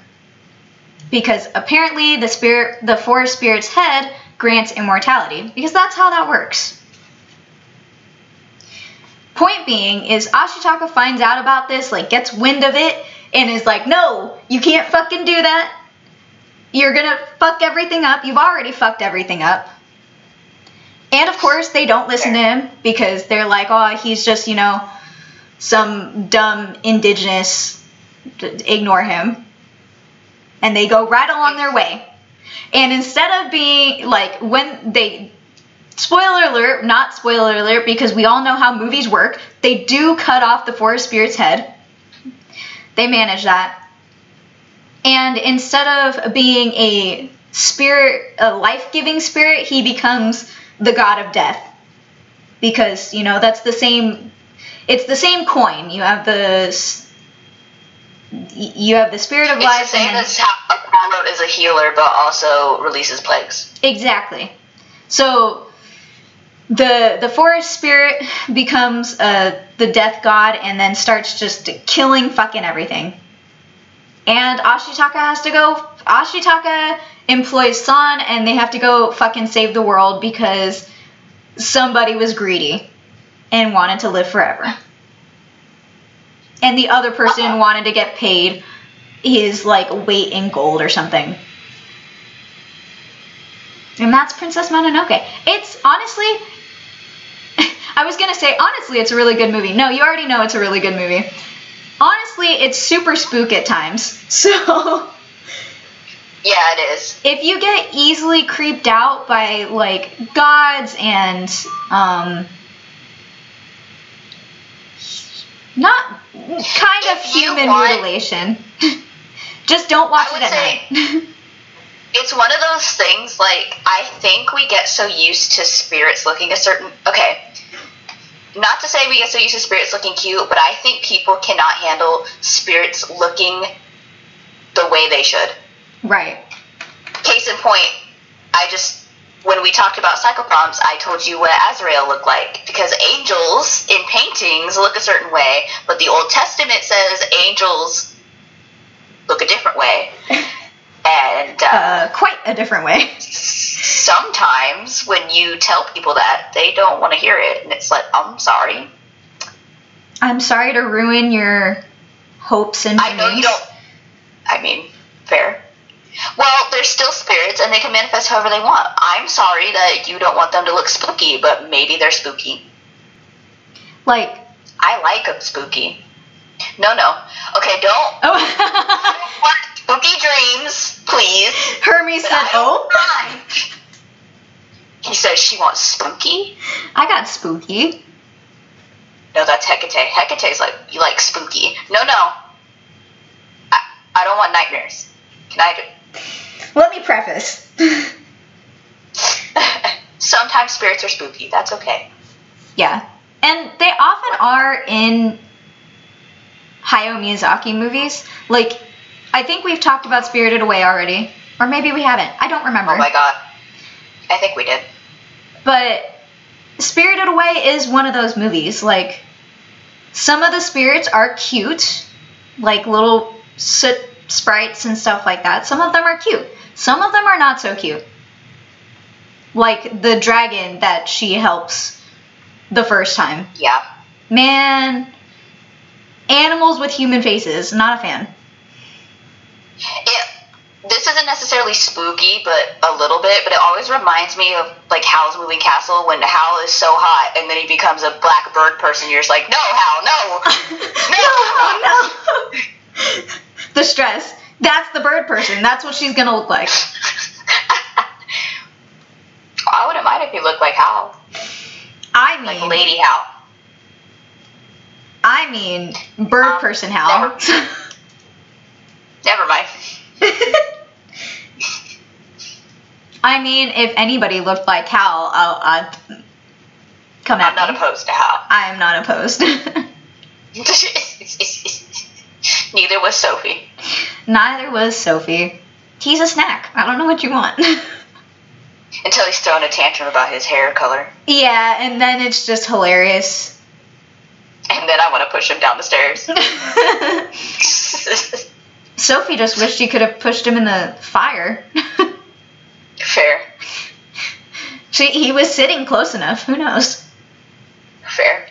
Because apparently the spirit the forest spirit's head grants immortality because that's how that works. Point being is Ashitaka finds out about this, like gets wind of it and is like, "No, you can't fucking do that. You're to fuck everything up. You've already fucked everything up." And of course, they don't listen to him because they're like, oh, he's just, you know, some dumb indigenous. Ignore him. And they go right along their way. And instead of being like when they spoiler alert, not spoiler alert because we all know how movies work, they do cut off the forest spirit's head. They manage that. And instead of being a spirit, a life-giving spirit, he becomes the god of death. Because, you know, that's the same it's the same coin. You have the you have the spirit of It's life the same as how Apollo is a healer, but also releases plagues. Exactly. So the the forest spirit becomes uh, the death god and then starts just killing fucking everything. And Ashitaka has to go. Ashitaka employs San, and they have to go fucking save the world because somebody was greedy and wanted to live forever. And the other person Uh-oh. wanted to get paid his like weight in gold or something. And that's Princess Mononoke. It's honestly, I was gonna say honestly, it's a really good movie. No, you already know it's a really good movie. Honestly, it's super spook at times. So Yeah, it is. if you get easily creeped out by like gods and um, not kind of If you human want- mutilation, just don't watch it at say- night. It's one of those things, like, I think we get so used to spirits looking a certain. Okay. Not to say we get so used to spirits looking cute, but I think people cannot handle spirits looking the way they should. Right. Case in point, I just. When we talked about psychopomps, I told you what Azrael looked like. Because angels in paintings look a certain way, but the Old Testament says angels look a different way. And uh, Uh, quite a different way. sometimes when you tell people that, they don't want to hear it. And it's like, I'm sorry. I'm sorry to ruin your hopes and dreams. I know you don't. I mean, fair. Well, they're still spirits and they can manifest however they want. I'm sorry that you don't want them to look spooky, but maybe they're spooky. Like, I like them spooky. No, no. Okay, don't. oh, don't spooky dreams, please. Hermes said, "Oh, mind. He says she wants spooky. I got spooky." No, that's Hecate. Hecate's like, you like spooky. No, no. I, I don't want nightmares. Can I do? Let me preface. Sometimes spirits are spooky. That's okay. Yeah. And they often are in Hayao Miyazaki movies. Like, I think we've talked about Spirited Away already. Or maybe we haven't. I don't remember. Oh my god. I think we did. But Spirited Away is one of those movies. Like, some of the spirits are cute, like little soot sprites and stuff like that. Some of them are cute. Some of them are not so cute. Like the dragon that she helps the first time. Yeah. Man, animals with human faces, not a fan. It, this isn't necessarily spooky, but a little bit. But it always reminds me of like Howl's Moving Castle when Howl is so hot and then he becomes a black bird person. You're just like, no, Howl, no, no, no. the stress. That's the bird person. That's what she's gonna look like. I wouldn't mind if you looked like Howl, I mean, like Lady Howl. I mean, bird Um, person Howl. Never mind. I mean, if anybody looked like Howl, I'll, I'd come at I'm not me. opposed to Howl. I am not opposed. Neither was Sophie. Neither was Sophie. He's a snack. I don't know what you want. Until he's throwing a tantrum about his hair color. yeah, and then it's just hilarious. And then I want to push him down the stairs. Sophie just wished she could have pushed him in the fire. Fair. she, he was sitting close enough. Who knows? Fair.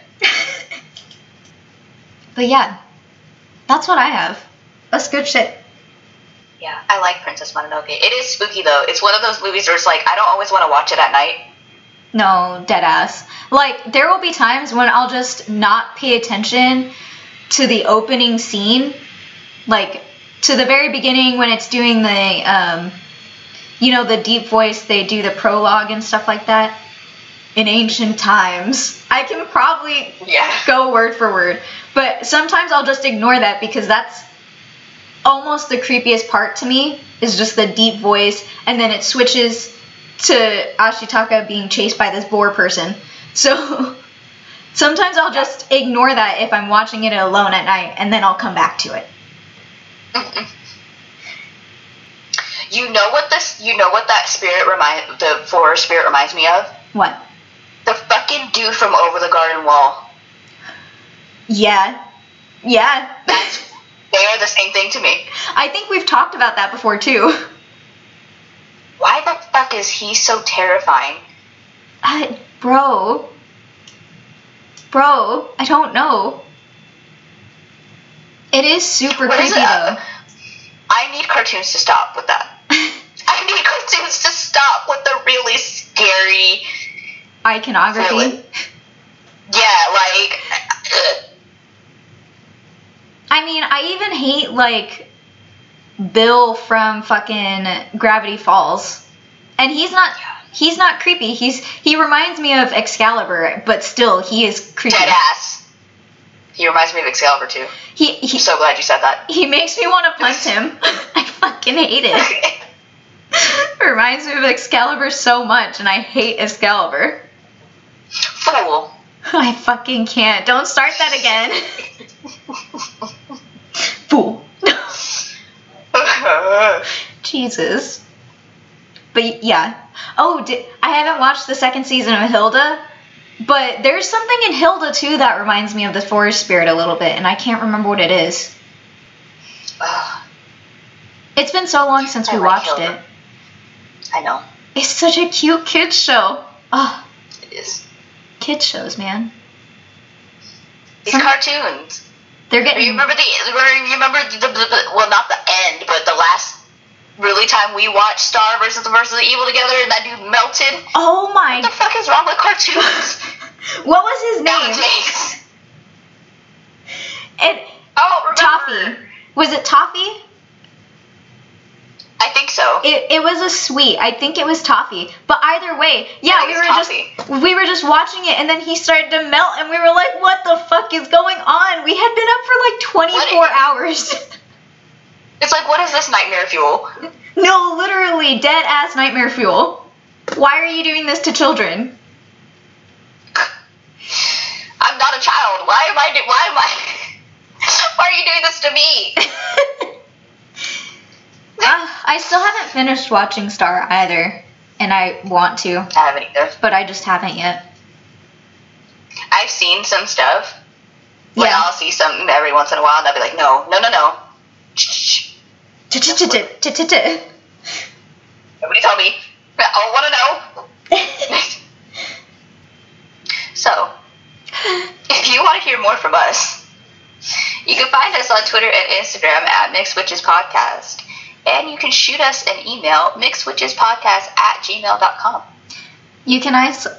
But yeah, that's what I have. That's good shit. Yeah, I like Princess Mononoke. It is spooky though. It's one of those movies where it's like I don't always want to watch it at night. No, dead ass. Like, there will be times when I'll just not pay attention to the opening scene. Like, to the very beginning when it's doing the, um, you know, the deep voice, they do the prologue and stuff like that. In ancient times, I can probably Yeah. go word for word, but sometimes I'll just ignore that because that's almost the creepiest part to me is just the deep voice, and then it switches to Ashitaka being chased by this boar person. So sometimes I'll just ignore that if I'm watching it alone at night, and then I'll come back to it. You know what this? You know what that spirit remind the forest spirit reminds me of? What? The fucking dude from over the garden wall. Yeah. Yeah. That's they are the same thing to me. I think we've talked about that before too. Why the fuck is he so terrifying? Uh, bro. Bro, I don't know. It is super What is creepy it? though. I need cartoons to stop with that. I need cartoons to stop with the really scary. Iconography. Really? Yeah, like. I mean, I even hate like Bill from fucking Gravity Falls. And he's not he's not creepy. He's he reminds me of Excalibur, but still he is creepy. Dead ass. He reminds me of Excalibur too. He he, I'm so glad you said that. he makes me want to punch him. I fucking hate it. reminds me of Excalibur so much and I hate Excalibur. Fool. I fucking can't. Don't start that again. Fool. Jesus. But yeah. Oh, I haven't watched the second season of Hilda, but there's something in Hilda too that reminds me of the forest spirit a little bit, and I can't remember what it is. Ugh, It's been so long since I we like watched Hilda. it. I know. It's such a cute kids show. Oh. Kids shows, man. These Some- cartoons. They're getting. You remember the? You remember the, the, the? Well, not the end, but the last really time we watched Star versus the versus the Evil together, and that dude melted. Oh my! What the fuck is wrong with cartoons What was his name? It Oh, remember. Toffee. Was it Toffee? I think so. It, it was a sweet. I think it was toffee. But either way, yeah, we were it's just we were just watching it, and then he started to melt, and we were like, "What the fuck is going on?" We had been up for like 24 What? hours. It's like, what is this nightmare fuel? no, literally dead ass nightmare fuel. Why are you doing this to children? I'm not a child. Why am I? Do- why am I? Why are you doing this to me? Uh, I still haven't finished watching Star either, and I want to, I haven't either. but I just haven't yet. I've seen some stuff. Like Yeah. I'll see something every once in a while, and I'll be like, no, no, no, no. Nobody tell me. I want to know. So, if you want to hear more from us, you can find us on Twitter and Instagram at Mixed Witches Podcast. And you can shoot us an email, mixedwitchespodcast at gmail.com. You can also,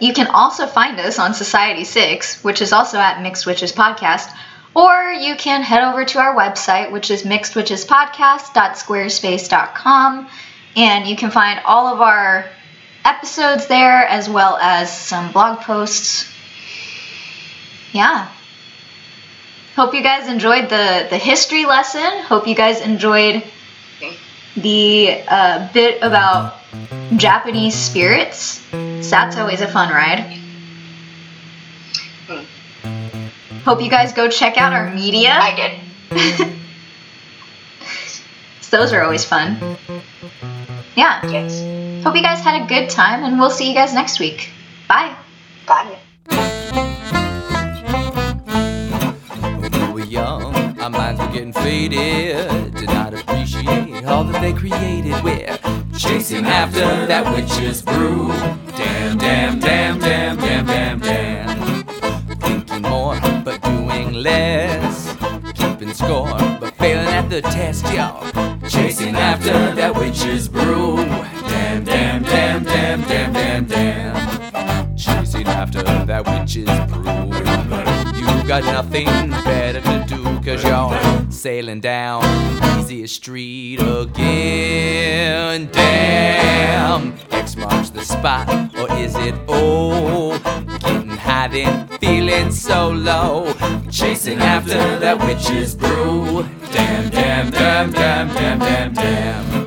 you can also find us on Society 6, which is also at Mixed Witches Podcast, or you can head over to our website, which is mixedwitchespodcast.squarespace.com, and you can find all of our episodes there as well as some blog posts. Yeah. Hope you guys enjoyed the, the history lesson. Hope you guys enjoyed the uh, bit about Japanese spirits. So that's always a fun ride. Hope you guys go check out our media. I did. Those are always fun. Yeah. Yes. Hope you guys had a good time, and we'll see you guys next week. Bye. Bye. We were young, our minds were getting faded. Did not appreciate all that they created. We're chasing after that witch's brew. Damn, damn, damn, damn, damn, damn, damn. Thinking more, but doing less. Keeping score, but failing at the test, y'all. Chasing after that witch's brew. Damn, damn, damn, damn, damn, damn, damn. Chasing after that witch's brew. You got nothing better Cause you're sailing down easiest street again. Damn, X marks the spot, or is it Oh, Getting high then feeling so low, chasing after that witch's brew. Damn, damn, damn, damn, damn, damn, damn.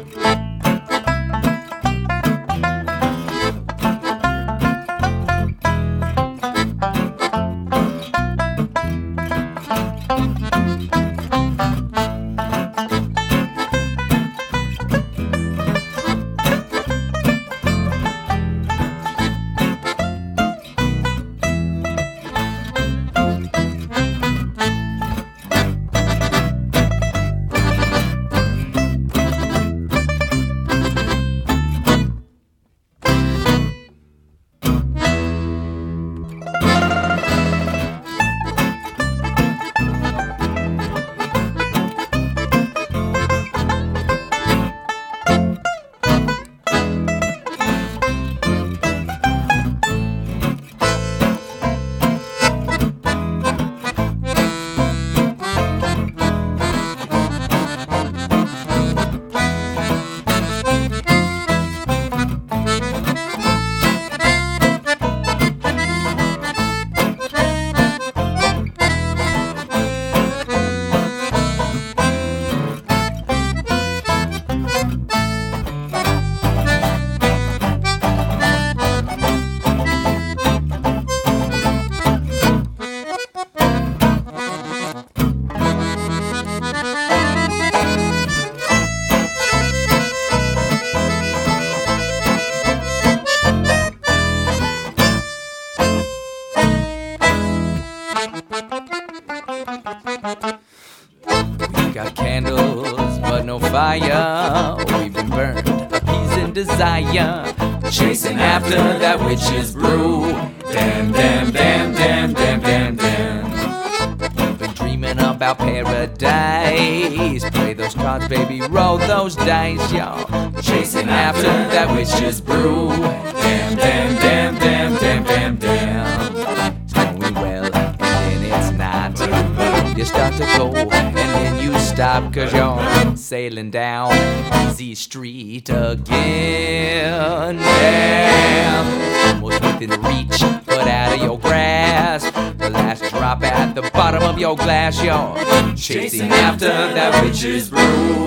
chasing after that witch's brew.